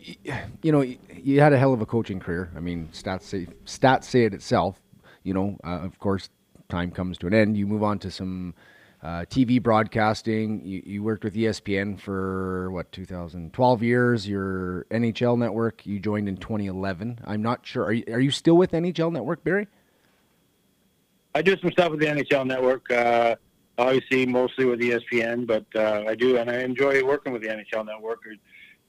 you know you, had a hell of a coaching career. I mean, stats say stats say it itself. You know, uh, of course, time comes to an end. You move on to some uh, TV broadcasting. You, you worked with ESPN for what 2012 years. Your NHL network you joined in 2011. I'm not sure. Are you, are you still with NHL Network, Barry? I do some stuff with the NHL Network, uh, obviously mostly with ESPN, but uh, I do and I enjoy working with the NHL Network.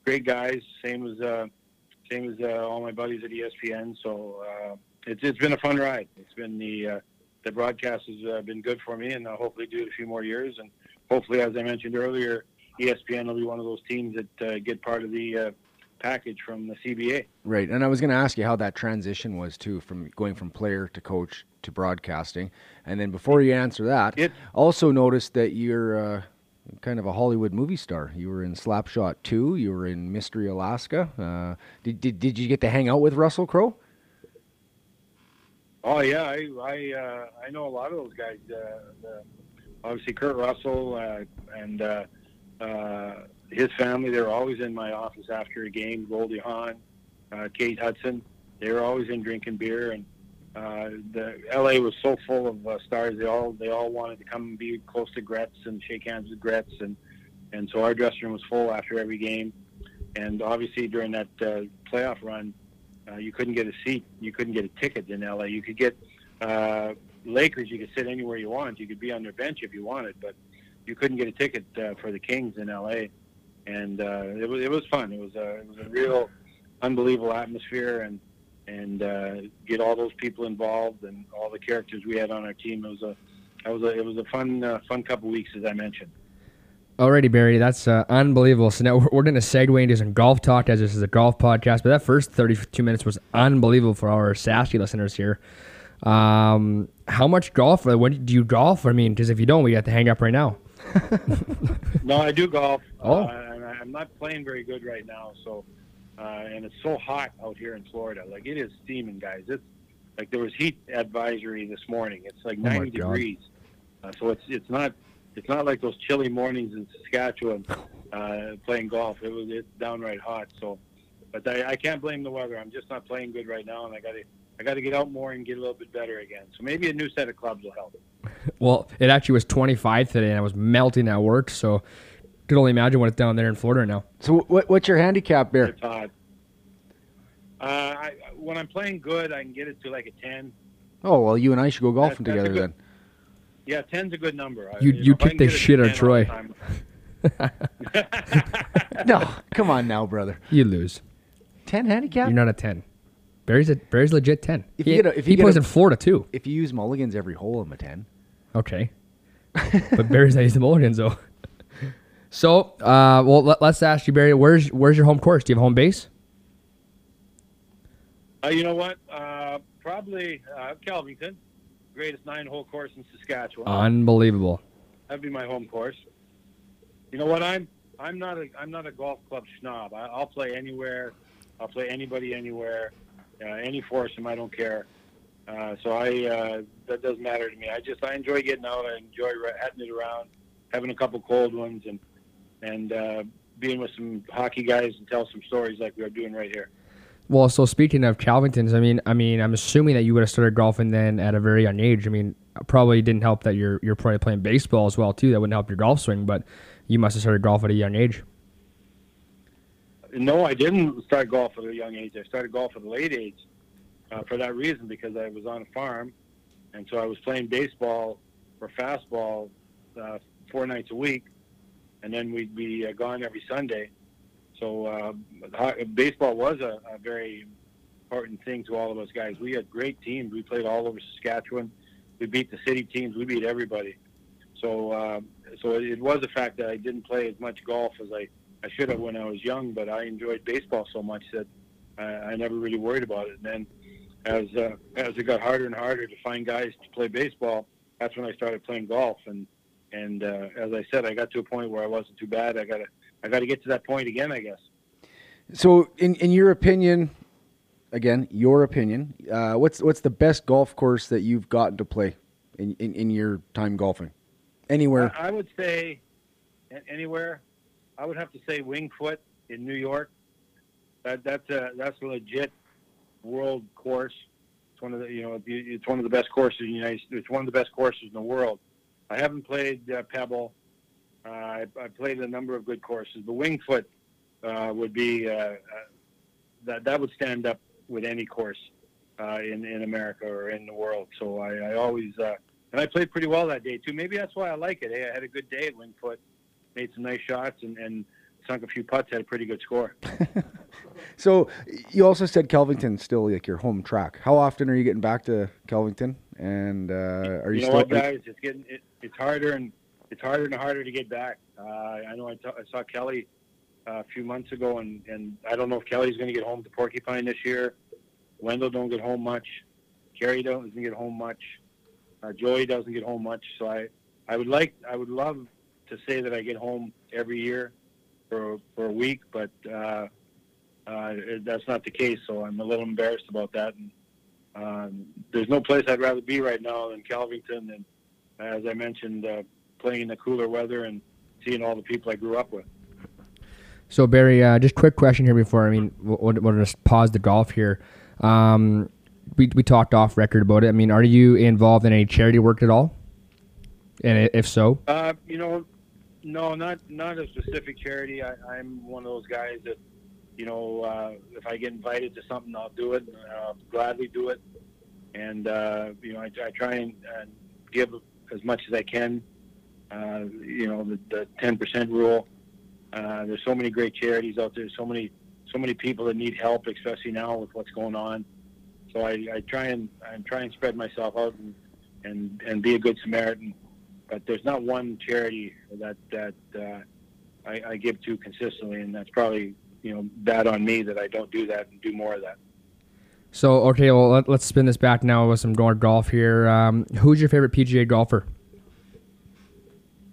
Great guys, same as uh, same as uh, all my buddies at ESPN. So uh, it's it's been a fun ride. It's been the uh, the broadcast has uh, been good for me, and I'll hopefully do it a few more years. And hopefully, as I mentioned earlier, ESPN will be one of those teams that uh, get part of the uh, package from the CBA. Right, and I was going to ask you how that transition was too, from going from player to coach to broadcasting. And then before you answer that, It- also noticed that you're uh, kind of a Hollywood movie star. You were in Slapshot 2, you were in Mystery Alaska. Uh, did, did did you get to hang out with Russell Crowe? Oh yeah, I I, uh, I know a lot of those guys. Uh, obviously, Kurt Russell uh, and uh, uh, his family. They're always in my office after a game. Goldie Hawn, Kate Hudson. They were always in drinking beer, and uh, the LA was so full of uh, stars. They all they all wanted to come and be close to Gretz and shake hands with Gretz, and and so our dressing room was full after every game. And obviously, during that uh, playoff run, uh, you couldn't get a seat. You couldn't get a ticket in LA. You could get uh, Lakers. You could sit anywhere you want. You could be on their bench if you wanted, but you couldn't get a ticket uh, for the Kings in LA. And uh, it was it was fun. It was a it was a real unbelievable atmosphere and and uh, get all those people involved and all the characters we had on our team. It was a it was a it was a fun uh, fun couple weeks as I mentioned. Alrighty, Barry, that's uh, unbelievable. So now we're, we're going to segue into some golf talk as this is a golf podcast. But that first 32 minutes was unbelievable for our sassy listeners here. Um, how much golf? When do you golf? I mean, because if you don't, we got to hang up right now. No, I do golf. Oh. Uh, and I'm not playing very good right now. So, and it's so hot out here in Florida. Like it is steaming, guys. It's like there was heat advisory this morning. It's like Oh 90 degrees. Uh, so it's it's not it's not like those chilly mornings in Saskatchewan uh, playing golf. It was it's downright hot. So, but I, I can't blame the weather. I'm just not playing good right now, and I got to I got to get out more and get a little bit better again. So maybe a new set of clubs will help. Well, it actually was 25 today, and I was melting at work. So Could only imagine what it's down there in Florida right now. So what what's your handicap, Bear? It's odd. Uh, I, when I'm playing good, I can get it to like a ten. Oh well, you and I should go golfing That- that's together good- then. Yeah, ten's a good number. I- You- you if I kick can the get it to shit out of 10 all the Troy. No, come on now, brother. You lose. Ten handicap. You're not a ten. Barry's a Barry's legit ten. If he you get a- if you he get plays a- in Florida too. if you use mulligans every hole, I'm a ten. Okay. but Barry's not using mulligans though. So, uh, well, let, us ask you, Barry. Where's where's your home course? Do you have a home base? Uh, you know what? Uh, probably uh, Kelvington, greatest nine-hole course in Saskatchewan. Unbelievable. That'd be my home course. You know what? I'm I'm not a I'm not a golf club snob. I, I'll play anywhere. I'll play anybody anywhere, uh, any foursome. I don't care. Uh, so I uh, that doesn't matter to me. I just I enjoy getting out. I enjoy heading it around, having a couple cold ones, and and uh, being with some hockey guys and tell some stories like we're doing right here. Well, so speaking of Kelvingtons, I mean, I mean, I'm assuming that you would have started golfing then at a very young age. I mean, probably didn't help that you're you're probably playing baseball as well too. That wouldn't help your golf swing, but you must have started golf at a young age. No, I didn't start golf at a young age. I started golf at a late age uh, for that reason because I was on a farm, and so I was playing baseball or fastball uh, four nights a week, and then we'd be uh, gone every Sunday. So uh, baseball was a, a very important thing to all of us guys. We had great teams. We played all over Saskatchewan. We beat the city teams. We beat everybody. So, uh, so it, was a fact that I didn't play as much golf as I I should have when I was young, but I enjoyed baseball so much that I, I never really worried about it. And then as uh, as it got harder and harder to find guys to play baseball, that's when I started playing golf. And and uh, as I said, I got to a point where I wasn't too bad. I got to I got to get to that point again, I guess. So, in in your opinion, again, your opinion, uh, what's what's the best golf course that you've gotten to play in in, in your time golfing? Anywhere. I, I would say anywhere. I would have to say Winged Foot in New York. That that's a that's a legit world course. It's one of the you know it's one of the best courses in the United States. It's one of the best courses in the world. I haven't played uh, Pebble. Uh, I, I played a number of good courses. but Winged Foot uh, would be uh, uh, that that would stand up with any course uh, in in America or in the world. So I, I always uh, and I played pretty well that day too. Maybe that's why I like it. Hey, I had a good day at Winged Foot, made some nice shots, and, and sunk a few putts. Had a pretty good score. So, you also said Kelvington's still like your home track. How often are you getting back to Kelvington? And uh, are you, you know still? what, guys? It's getting it, it's harder and it's harder and harder to get back. Uh, I know I saw Kelly uh, a few months ago, and, and I don't know if Kelly's going to get home to Porcupine this year. Wendel don't get home much. Kerry doesn't get home much. Uh, Joey doesn't get home much. So I, I would like I would love to say that I get home every year for for a week, but uh, uh, that's not the case. So I'm a little embarrassed about that. And um, there's no place I'd rather be right now than Kelvington, and as I mentioned, uh, playing in the cooler weather and seeing all the people I grew up with. So Barry, uh, just quick question here before I mean we'll, we'll just pause the golf here. Um, we we talked off record about it. I mean, are you involved in any charity work at all? And if so, Uh, you know, no, not not a specific charity. I, I'm one of those guys that, you know, uh, if I get invited to something, I'll do it. I'll gladly do it. And uh, you know, I, I try and, and give as much as I can. Uh, you know, the, the 10% rule. Uh, there's so many great charities out there. So many, so many people that need help, especially now with what's going on. So I, I try and I try and spread myself out and, and and be a good Samaritan but there's not one charity that that uh, I, I give to consistently, and that's probably you know bad on me that I don't do that and do more of that. So okay, well let, let's spin this back now with some more golf here. Um, who's your favorite PGA golfer?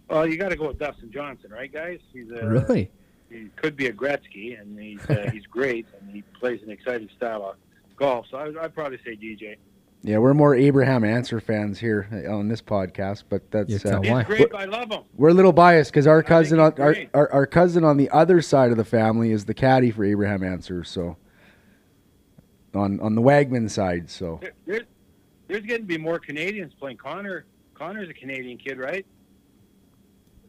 Well, you got to go with Dustin Johnson, right, guys? He's a, Really? He could be a Gretzky, and he's uh, he's great, and he plays an exciting style of golf. So I, I'd probably say DJ. Yeah, we're more Abraham Ancer fans here on this podcast, but that's You uh, Why? great. I love him. we're a little biased because our cousin on our, our our cousin on the other side of the family is the caddy for Abraham Ancer. So on on the Wagman side, so There, there's there's getting to be more Canadians playing. Connor Connor's a Canadian kid, right?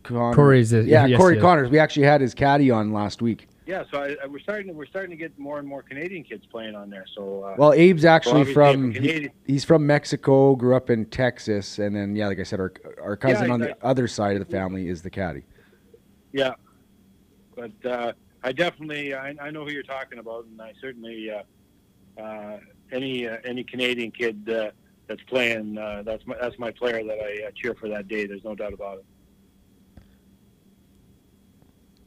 Conners. Corey's a- yeah, yes, Corey yes. Conners. We actually had his caddy on last week. Yeah, so I, I, we're starting to we're starting to get more and more Canadian kids playing on there. So uh, Well, Abe's actually obviously from he- he's from Mexico, grew up in Texas, and then yeah, like I said, our our cousin Yeah, on I- the other side of the family is the caddy. yeah, but uh, I definitely I, I know who you're talking about, and I certainly uh, any uh, any Canadian kid uh, that's playing uh, that's my that's my player that I uh, cheer for that day. There's no doubt about it.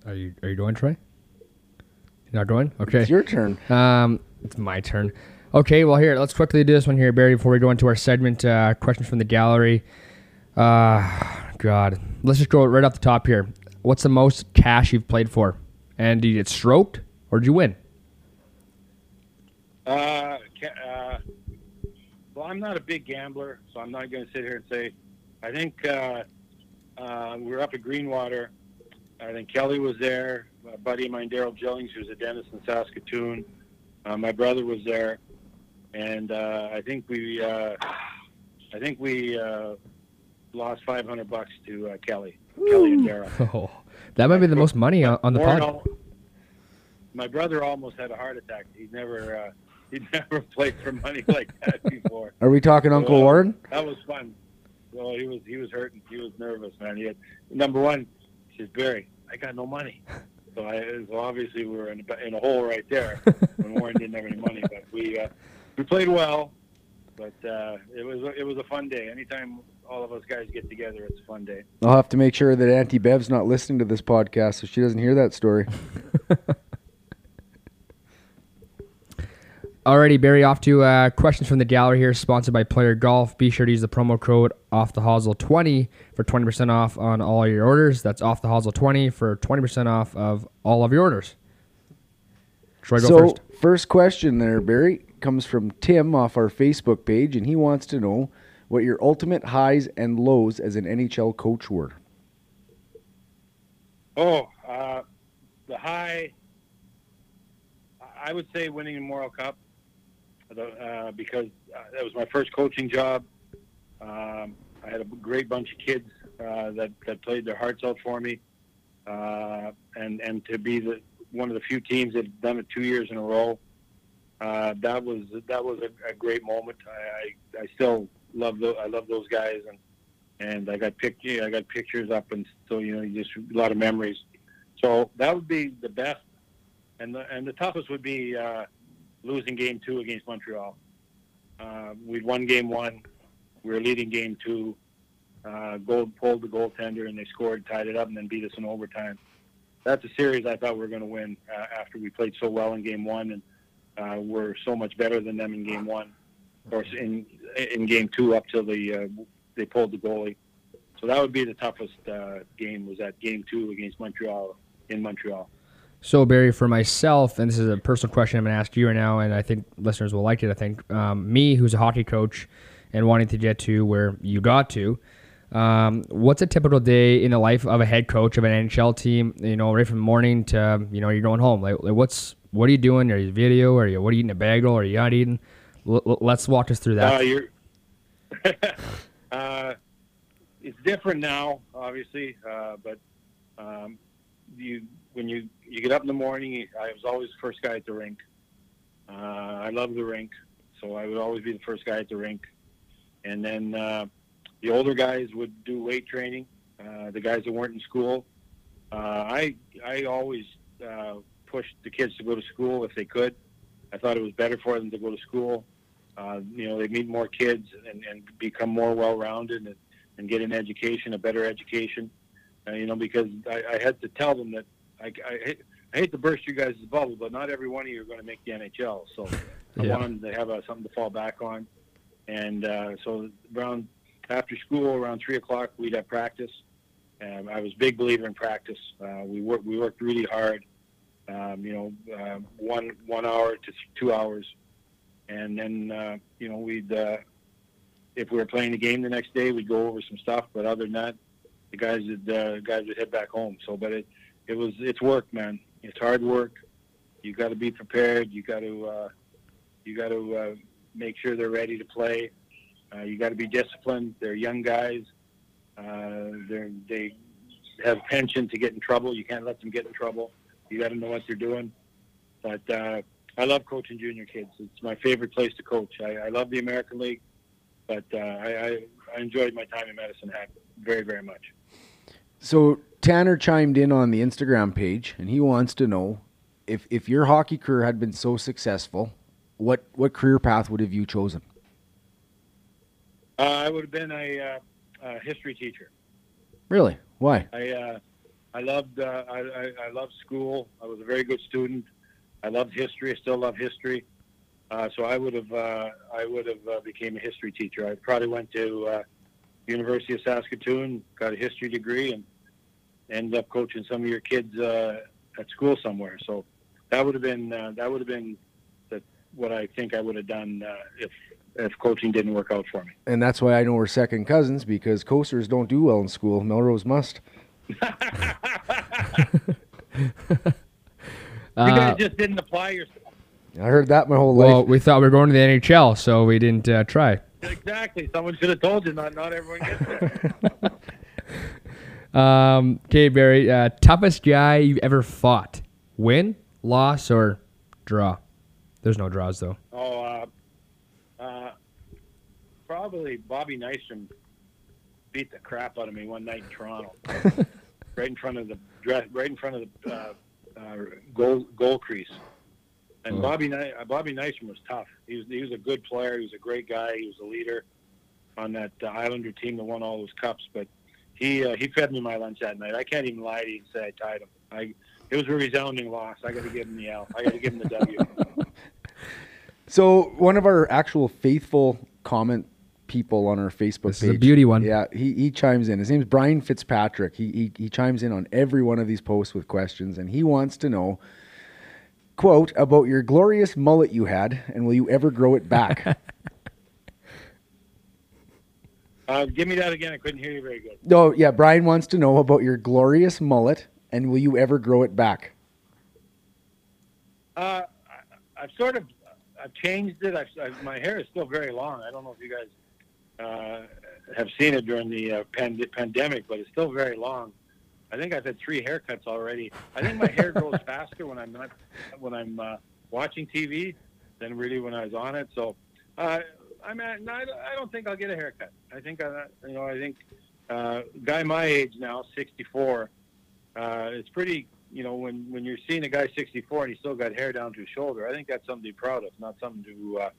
Are you are you doing, Troy? You're not going? Okay. It's your turn. Um, it's my turn. Okay, well here, let's quickly do this one here, Barry, before we go into our segment. Uh, questions from the gallery. Uh, God, let's just go right off the top here. What's the most cash you've played for? And did you get stroked or did you win? Uh, uh, well, I'm not a big gambler, so I'm not going to sit here and say. I think uh, uh, we were up at Greenwater. I think Kelly was there. A buddy of mine, Daryl Jillings, who's a dentist in Saskatoon. Uh, my brother was there, and uh, I think we, uh, I think we uh, lost 500 bucks to uh, Kelly, Kelly and Daryl. Oh, that might be the most money on, on the Warren pod. al- my brother almost had a heart attack. He'd never, uh, he'd never played for money like that before. Are we talking Uncle Well, Warren? That was fun. Well, he was he was hurting. He was nervous, man. He had number one. He says, Barry, I got no money. So, I, so obviously we were in a, in a hole right there when Warren didn't have any money. But we uh, we played well. But uh, it was it was a fun day. Anytime all of us guys get together, it's a fun day. I'll have to make sure that Auntie Bev's not listening to this podcast so she doesn't hear that story. Alrighty, Barry, off to uh, questions from the gallery here, sponsored by Player Golf. Be sure to use the promo code off the hosel 20 for 20% off on all your orders. That's off the hosel 20 for 20% off of all of your orders. Troy, go so, first. first question there, Barry, comes from Tim off our Facebook page, and he wants to know what your ultimate highs and lows as an NHL coach were. Oh, uh, the high. I would say winning the Memorial Cup, the, uh, because uh, that was my first coaching job. Um, I had a great bunch of kids uh, that that played their hearts out for me, uh, and and to be the one of the few teams that have done it two years in a row. Uh, that was that was a, a great moment. I, I, I still love those. I love those guys, and and I got pic- yeah, I got pictures up, and so you know, just a lot of memories. So that would be the best, and the and the toughest would be uh, losing game two against Montreal. Uh, we'd won game one, we were leading game two. Uh, goal pulled the goaltender, and they scored, tied it up, and then beat us in overtime. That's a series I thought we were going to win uh, after we played so well in game one, and uh, we're so much better than them in game one, or in in game two up till the uh, they pulled the goalie. So that would be the toughest uh, game was that game two against Montreal in Montreal. So, Barry, for myself, and this is a personal question I'm going to ask you right now, and I think listeners will like it. I think um, me, who's a hockey coach, and wanting to get to where you got to, um, what's a typical day in the life of a head coach of an NHL team? You know, right from morning to you know you're going home. Like, like what's what are you doing? Are you video? Are you what are you eating a bagel? Are you not eating? L- let's walk us through that. Uh, you're, uh, it's different now, obviously, uh, but um, you when you you get up in the morning, I was always the first guy at the rink. Uh, I love the rink, so I would always be the first guy at the rink. And then uh, the older guys would do weight training. Uh, the guys that weren't in school, uh, I I always uh, pushed the kids to go to school if they could. I thought it was better for them to go to school. Uh, you know, they meet more kids and, and become more well-rounded and, and get an education, a better education. Uh, you know, because I, I had to tell them that I, I, hate, I hate to burst you guys' bubble, but not every one of you are going to make the NHL. So I Yeah. want them to have uh, something to fall back on. And uh, so around after school, around three o'clock, we'd have practice. Um, I was a big believer in practice. Uh, we worked we worked really hard. Um, you know, uh, one one hour to two hours, and then uh, you know we'd uh, if we were playing the game the next day, we'd go over some stuff. But other than that, the guys would uh, guys would head back home. So, but it it was it's work, man. It's hard work. You got to be prepared. You got to uh, you got to uh, make sure they're ready to play. Uh, you got to be disciplined. They're young guys. Uh, they're they have penchant to get in trouble. You can't let them get in trouble. You got to know what they're doing. But uh, I love coaching junior kids. It's my favorite place to coach. I, I love the American League, but uh, I, I, I enjoyed my time in Medicine Hat very, very much. So Tanner chimed in on the Instagram page, and he wants to know if if your hockey career had been so successful, what what career path would have you chosen? Uh, I would have been a, uh, a history teacher. Really? Why? I uh, I loved uh, I, I, I loved school. I was a very good student. I loved history. I still love history. Uh, so I would have uh, I would have uh, became a history teacher. I probably went to uh, University of Saskatoon, got a history degree, and ended up coaching some of your kids uh, at school somewhere. So that would have been uh, that would have been the, what I think I would have done uh, if if coaching didn't work out for me. And that's why I know we're second cousins because coasters don't do well in school. Melrose must. You Uh, guys just didn't apply yourself. I heard that my whole life. well, we thought we were going to the NHL, so we didn't uh, try. Exactly. Someone should have told you. Not not everyone gets there. Um, okay, Barry, uh, toughest guy you've ever fought? Win, loss, or draw? There's no draws though. Oh, uh, uh, probably Bobby Nystrom beat the crap out of me one night in Toronto, right in front of the dress, right in front of the uh, uh, goal goal crease. And Oh. Bobby Ny- uh, Bobby Nystrom was tough. He was he was a good player. He was a great guy. He was a leader on that uh, Islander team that won all those cups. But he uh, he fed me my lunch that night. I can't even lie to you and say I tied him. I it was a resounding loss. I got to give him the L. I got to give him the W. So one of our actual faithful comment people on our Facebook This is page. a beauty one. Yeah, he, he chimes in. His name's Brian Fitzpatrick. He, he he chimes in on every one of these posts with questions, and he wants to know, quote, about your glorious mullet you had, and will you ever grow it back? Uh, give me that again. I couldn't hear you very good. no, yeah, Brian wants to know about your glorious mullet, and will you ever grow it back? Uh, I, I've sort of I've changed it. I've, I've, my hair is still very long. I don't know if you guys uh, have seen it during the uh, pand- pandemic, but it's still very long. I think I've had three haircuts already. I think my hair grows faster when I'm not when I'm uh, watching TV than really when I was on it. So uh, I'm at, no, I don't- think I'll get a haircut. I think I, you know I think uh, guy my age now, 64. Uh, it's pretty you know, when when you're seeing a guy 64 and he's still got hair down to his shoulder, I think that's something to be proud of, not something to uh,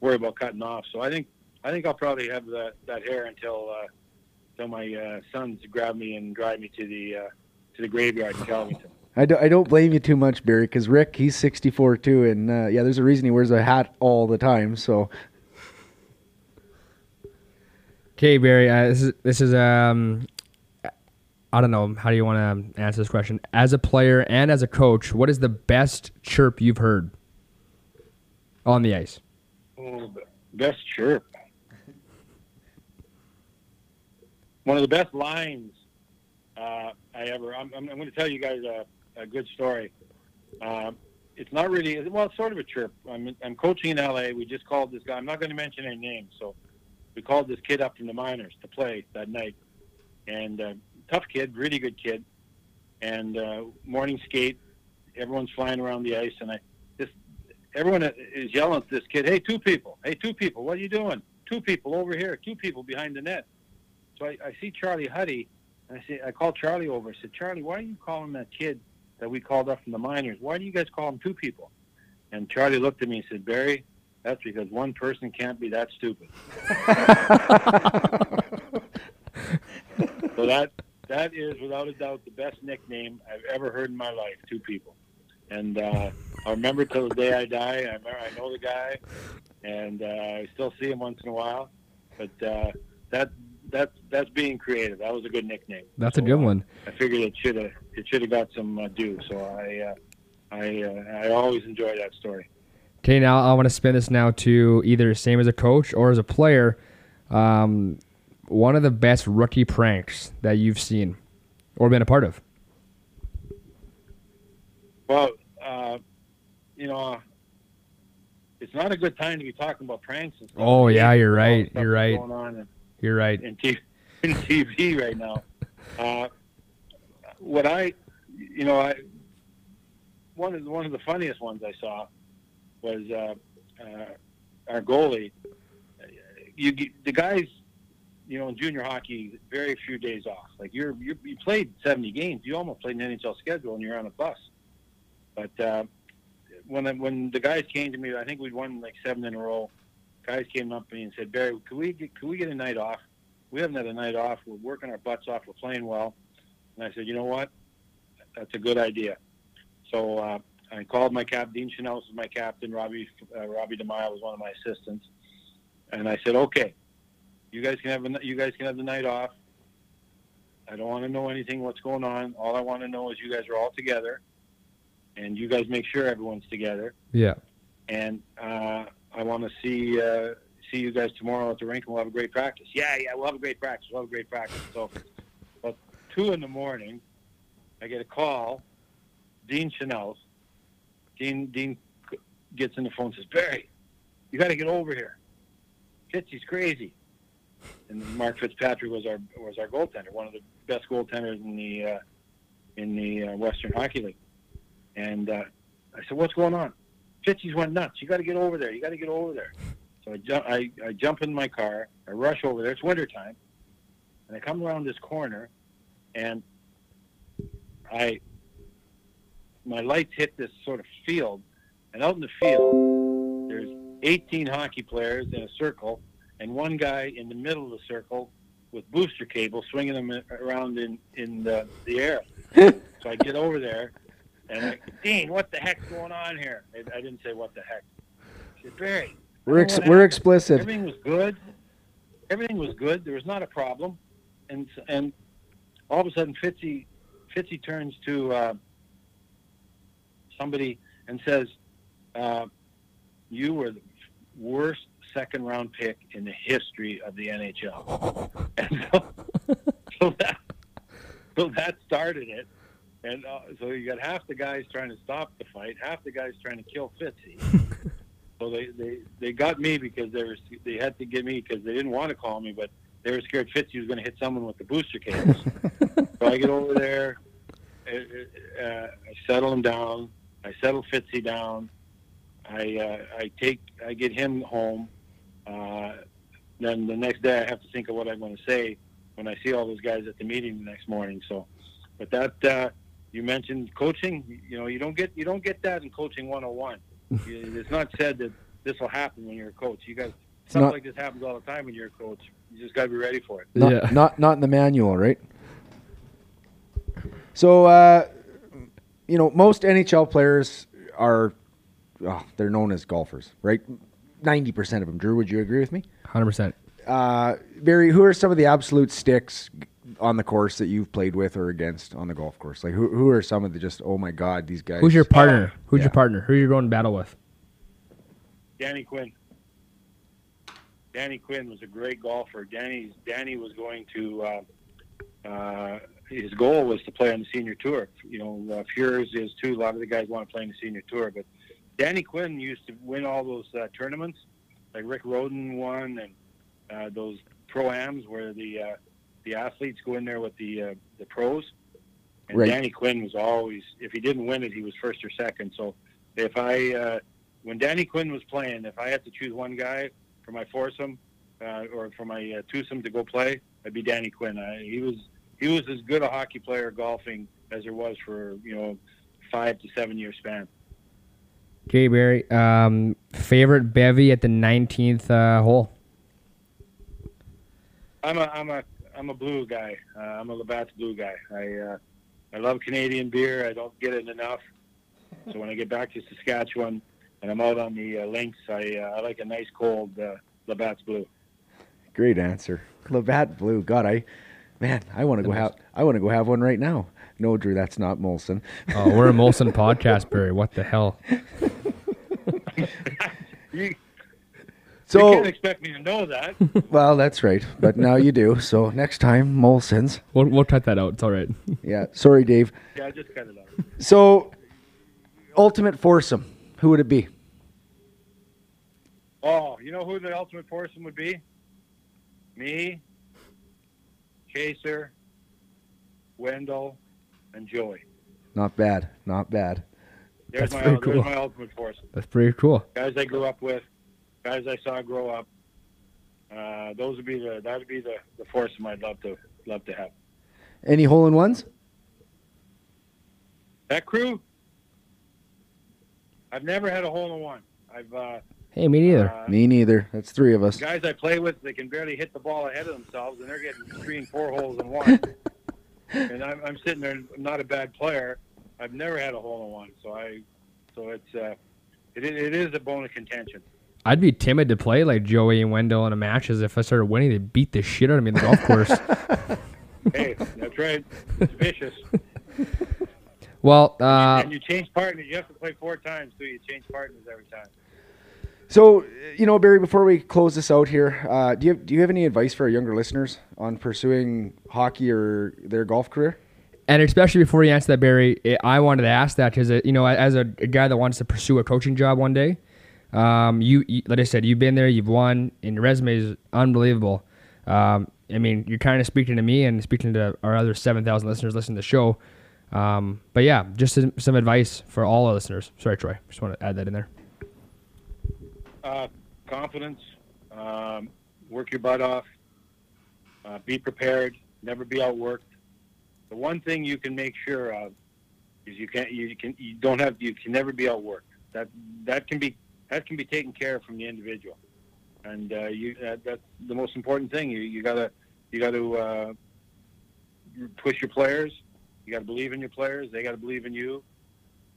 worry about cutting off. So I think I think I'll probably have that that hair until uh, until my uh, sons grab me and drive me to the uh, to the graveyard in Kelvington. I, don't, I don't blame you too much, Barry, because Rick, he's 64 too, and uh, yeah, there's a reason he wears a hat all the time. So Okay, Barry. Uh, this is this is um, I don't know. How do you want to answer this question? As a player and as a coach, what is the best chirp you've heard on the ice? Oh, best chirp. One of the best lines uh, I ever. I'm, I'm, going to tell you guys a, a good story. Uh, it's not really well, it's sort of a trip. I'm, I'm coaching in LA. We just called this guy. I'm not going to mention any names, so we called this kid up from the minors to play that night, and uh, tough kid, really good kid, and uh, morning skate. Everyone's flying around the ice, and I just everyone is yelling at this kid, "Hey, two people! Hey, two people! What are you doing? Two people over here! Two people behind the net!" So I, I see Charlie Huddy, and I say, I call Charlie over. I said, "Charlie, why are you calling that kid that we called up from the minors? Why do you guys call him two people?" And Charlie looked at me and said, "Barry, that's because one person can't be that stupid." so that that is without a doubt the best nickname I've ever heard in my life. Two people, and uh, I remember till the day I die. I remember I know the guy, and uh, I still see him once in a while. But uh, that that that's being creative. That was a good nickname. That's a good uh, one. I figured it should have it should have got some uh, due. So I uh, I uh, I always enjoy that story. Okay, now I want to spin this now to either same as a coach or as a player. Um, one of the best rookie pranks that you've seen or been a part of. Well, uh, you know, it's not a good time to be talking about pranks. And stuff. Oh, yeah, you're right. You're that's right. You're right. in, T- in TV right now. Uh, what I, you know, I one of the, one of the funniest ones I saw was uh, uh, our goalie. You, the guys, you know, in junior hockey, very few days off. Like you're, you're you played seventy games. You almost played an NHL schedule, and you're on a bus. But uh, when when the guys came to me, I think we'd won like seven in a row. Guys came up to me and said, "Barry, could we get, could we get a night off? We haven't had a night off. We're working our butts off. We're playing well." And I said, "You know what? That's a good idea." So uh, I called my captain. Dean Chanel was my captain. Robbie uh, Robbie DiMaio was one of my assistants, and I said, "Okay, you guys can have a, you guys can have the night off. I don't want to know anything what's going on. All I want to know is you guys are all together, and you guys make sure everyone's together. Yeah. And uh, I want to see uh, see you guys tomorrow at the rink, and we'll have a great practice. Yeah, yeah, we'll have a great practice. We'll have a great practice. So, about two in the morning, I get a call. Dean Chanel's. Dean Dean gets in the phone and says, Barry, you got to get over here. Fitzy's crazy. And Mark Fitzpatrick was our was our goaltender, one of the best goaltenders in the uh, in the uh, Western Hockey League. And uh, I said, "What's going on?" Fitzy's went nuts. You got to get over there. You got to get over there. So I jump I, I jump in my car. I rush over there. It's wintertime. And I come around this corner, and I my lights hit this sort of field, and out in the field, there's 18 hockey players in a circle, and one guy in the middle of the circle with booster cable swinging them around in in the, the air. so I get over there, and I, Dean, what the heck's going on here? I, I didn't say what the heck. I said, Barry, We're ex- we're explicit. Everything was good. Everything was good. There was not a problem, and and all of a sudden, Fitzy Fitzy turns to uh, somebody and says, uh, "You were the worst second round pick in the history of the NHL." and so, so that so that started it. And uh, so you got half the guys trying to stop the fight, half the guys trying to kill Fitzy. so they, they, they got me because they were they had to get me because they didn't want to call me, but they were scared Fitzy was going to hit someone with the booster cables. so I get over there, uh, uh, I settle him down, I settle Fitzy down, I uh, I take I get him home. Uh, then the next day I have to think of what I'm going to say when I see all those guys at the meeting the next morning. So, but that uh, you mentioned coaching. You know, you don't get you don't get that in coaching 101. You- it's not said that this will happen when you're a coach. You guys something not- like this happens all the time when you're a coach. You just got to be ready for it. Not, Yeah. not not in the manual, right? So, uh, you know, most NHL players are, oh, they're known as golfers, right? Ninety percent of them. Drew, would you agree with me? Hundred percent. Uh, Barry, who are some of the absolute sticks on the course that you've played with or against on the golf course? Like, who who are some of the just? Oh my God, these guys. Who's your partner? Who's Yeah. your partner? Who are you going to battle with? Danny Quinn. Danny Quinn was a great golfer. Danny's Danny was going to. Uh, uh, his goal was to play on the senior tour. You know, uh, Fuhr's is too. A lot of the guys want to play on the senior tour, but Danny Quinn used to win all those uh, tournaments, like Rick Rhoden won, and uh, those pro ams where the uh, the athletes go in there with the uh, the pros. And Right. Danny Quinn was always, if he didn't win it, he was first or second. So if I, uh, when Danny Quinn was playing, if I had to choose one guy for my foursome uh, or for my uh, twosome to go play, it'd be Danny Quinn. I, he was he was as good a hockey player golfing as there was for you know five to seven year span. Okay, Barry. Um, favorite bevy at the nineteenth uh, hole. I'm a I'm a I'm a blue guy. Uh, I'm a Labatt's blue guy. I uh, I love Canadian beer. I don't get it enough. So when I get back to Saskatchewan and I'm out on the uh, links, I uh, I like a nice cold uh, Labatt's blue. Great answer, Labatt Blue. God, I, man, I want to go have. I want to go have one right now. No, Drew, that's not Molson. Oh, we're a Molson podcast, Barry. What the hell? You, you So, can't expect me to know that. well, that's right. But now you do. So next time, Molson's. We'll, we'll cut that out. It's all right. Yeah. Sorry, Dave. yeah, just cut it out. So, ultimate foursome. Who would it be? Oh, you know who the ultimate foursome would be? Me, Chaser, Wendel, and Joey. Not bad. Not bad. There's That's my pretty there's cool. my ultimate force. That's pretty cool. Guys I grew up with, guys I saw grow up. Uh, those would be the that would be the the foursome I'd love to love to have. Any hole in ones? That crew. I've never had a hole in one. I've uh, Hey, me neither. uh, Me neither. That's three of us. guys I play with, they can barely hit the ball ahead of themselves, and they're getting three and four holes in one. and I'm, I'm sitting there, I'm not a bad player. I've never had a hole in one, so I, so it's, uh, it, it is a bone of contention. I'd be timid to play like Joey and Wendel in a match, as if I started winning, they'd beat the shit out of me in the golf course. Hey, that's right. It's vicious. well, uh, and you change partners. You have to play four times, too. You change partners every time. So, you know, Barry, before we close this out here, uh, do you have, do you have any advice for our younger listeners on pursuing hockey or their golf career? and especially before you answer that, Barry, I- I wanted to ask that because you know, as a, a guy that wants to pursue a coaching job one day, um, you, you like I said, you've been there, you've won, and your resume is unbelievable. Um, I mean, you're kind of speaking to me and speaking to our other seven thousand listeners listening to the show. Um, but yeah, just some, some advice for all our listeners. Sorry, Troy, just want to add that in there. Uh, confidence, um, work your butt off, uh, be prepared, never be outworked. The one thing you can make sure of is you can't you can you don't have you can never be outworked. That that can be that can be taken care of from the individual, and uh, you that, that's the most important thing. You you gotta you gotta uh, push your players. You gotta believe in your players. They gotta believe in you.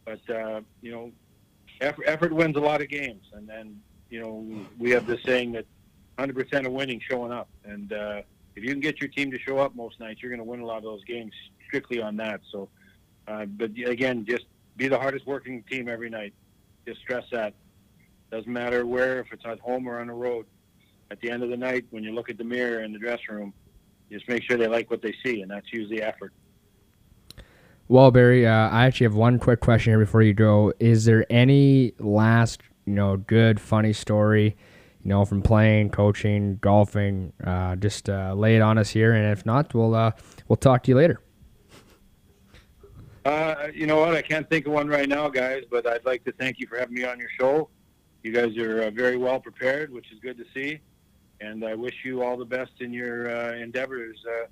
But uh, you know, effort, effort wins a lot of games, and then you know we have this saying that 100% of winning showing up, and uh, if you can get your team to show up most nights, you're going to win a lot of those games strictly on that. So, uh, but again, just be the hardest working team every night. Just stress that. Doesn't matter where, if it's at home or on the road. At the end of the night, when you look at the mirror in the dressing room, just make sure they like what they see, and that's usually effort. Well, Barry, uh, I actually have one quick question here before you go. Is there any last, you know, good, funny story, you know, from playing, coaching, golfing? Uh, just uh, lay it on us here, and if not, we'll uh, we'll talk to you later. Uh, you know what? I can't think of one right now, guys, but I'd like to thank you for having me on your show. You guys are uh, very well prepared, which is good to see. And I wish you all the best in your uh, endeavors uh,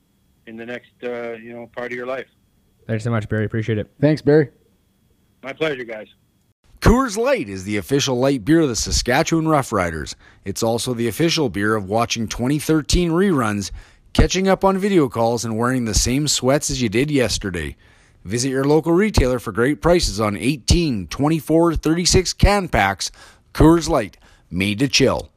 in the next, uh, you know, part of your life. Thanks so much, Barry. Appreciate it. Thanks, Barry. My pleasure, guys. Coors Light is the official light beer of the Saskatchewan Roughriders. It's also the official beer of watching 2013 reruns, catching up on video calls, and wearing the same sweats as you did yesterday. Visit your local retailer for great prices on 18, 24, 36 can packs. Coors Light, made to chill.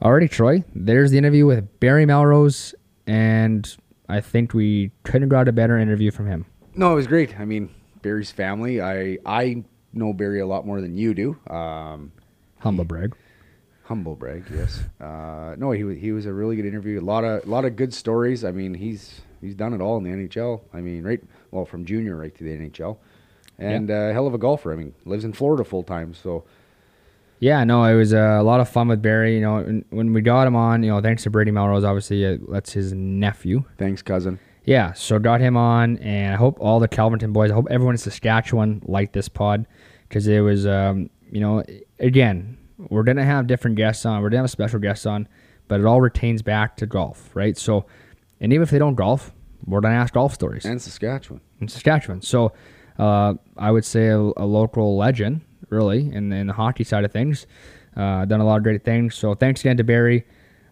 Alrighty, Troy. There's the interview with Barry Melrose, and I think we couldn't have got a better interview from him. No, it was great. I mean, Barry's family. I I know Barry a lot more than you do. Um, Humble brag. humble brag, yes. Uh, no, he wa- he was a really good interview. A lot of a lot of good stories. I mean, he's he's done it all in the NHL. I mean, right, well, from junior right to the NHL, and uh, hell of a golfer. I mean, lives in Florida full time. So Yeah, no, it was uh, a lot of fun with Barry. You know, when we got him on, you know, thanks to Brady Melrose, obviously, uh, that's his nephew. thanks, cousin. Yeah, so got him on, and I hope all the Kelvington boys, I hope everyone in Saskatchewan liked this pod because it was, um, you know, again, we're gonna have different guests on, we're gonna have special guests on, but it all retains back to golf, right? So, and even if they don't golf, we're gonna ask golf stories And Saskatchewan. in Saskatchewan. So, uh, I would say a, a local legend, really, in, in the hockey side of things. Uh, done a lot of great things. So, thanks again to Barry.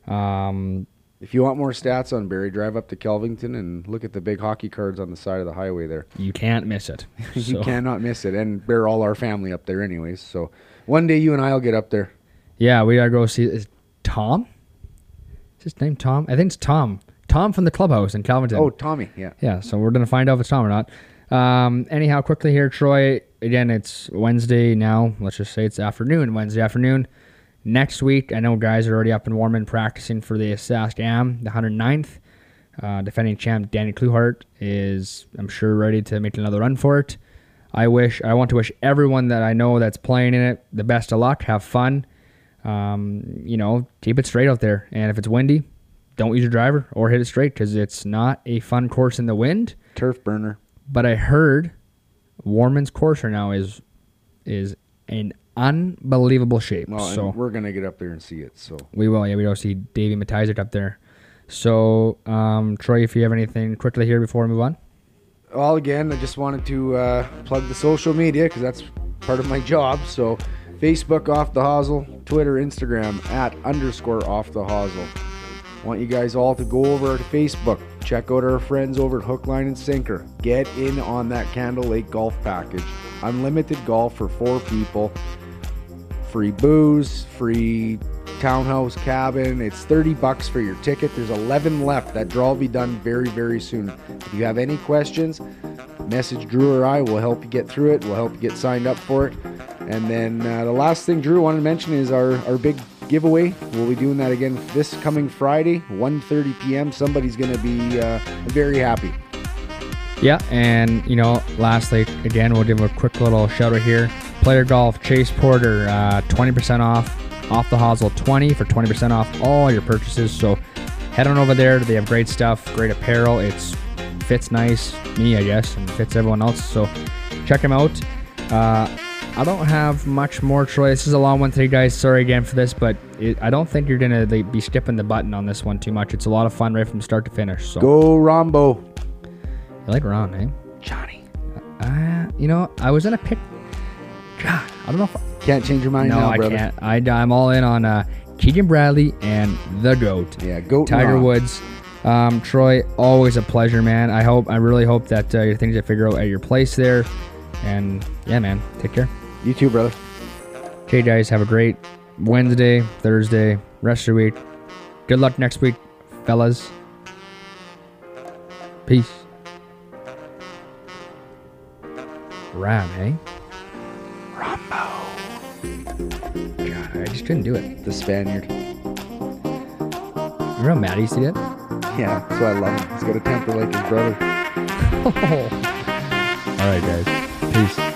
Um, If you want more stats on Barry, drive up to Kelvington and look at the big hockey cards on the side of the highway there. you can't miss it. you So- cannot miss it. And bear all our family up there, anyways. So one day you and I'll get up there. Yeah, we gotta go see. Is Tom? Is his name Tom? I think it's Tom. Tom from the clubhouse in Kelvington. Oh, Tommy, yeah. yeah. So we're gonna find out if it's Tom or not. Um, anyhow, quickly here, Troy. Again, it's Wednesday now. Let's just say it's afternoon, Wednesday afternoon. Next week, I know guys are already up and warming, practicing for the Sask Am, the 109th. Uh, defending champ Danny Kluhart is, I'm sure, ready to make another run for it. I wish, I want to wish everyone that I know that's playing in it the best of luck. Have fun. Um, you know, keep it straight out there. And if it's windy, don't use your driver or hit it straight because it's not a fun course in the wind. Turf burner. but I heard Warman's Courser now is is in unbelievable shape. Well, so we're gonna get up there and see it. So we will. Yeah, we don't see Davey Matizert up there. So, um, Troy, if you have anything quickly here before we move on. Well, again, I just wanted to uh, plug the social media because that's part of my job. So, Facebook off the hosel, Twitter, Instagram at underscore off the hosel. Want you guys all to go over to Facebook, check out our friends over at Hook, Line, and Sinker. Get in on that Candle Lake golf package. Unlimited golf for four people. Free booze, free townhouse cabin. It's 30 bucks for your ticket. There's 11 left. That draw will be done very, very soon. If you have any questions, message Drew or I. We'll help you get through it. We'll help you get signed up for it. And then uh, the last thing Drew wanted to mention is our, our big giveaway. We'll be doing that again this coming Friday, 1.30 p.m. Somebody's going to be uh, very happy. Yeah, and you know, lastly, again, we'll give a quick little shout out here. Player Golf, Chase Porter, uh, 20% off, off the hosel 20 for 20% off all your purchases. So head on over there. They have great stuff, great apparel. It's fits nice, me, I guess, and fits everyone else. So check them out. Uh, I don't have much more, choice. This is a long one today, guys. Sorry again for this, but it, I don't think you're gonna like, be skipping the button on this one too much. It's a lot of fun right from start to finish. So Go Rahmbo. You like Rahm, eh? Johnny. Uh, you know, I was in a pick. God, I don't know if. Can't change your mind no, now, I brother. can't. I, I'm all in on uh, Keegan Bradley and the goat, Yeah, goat Tiger Ron. Woods. Um, Troy, always a pleasure, man. I hope, I really hope that uh, your things get figured out at your place there. And yeah, man, take care. You too, brother. Okay, guys, have a great Wednesday, Thursday, rest of your week. Good luck next week, fellas. Peace. Rahm, eh? Rahmbo. God, I just couldn't do it. The Spaniard. Remember how mad he used to get? Yeah, that's why I love him. He's got a temper like his brother. All right, guys. Peace.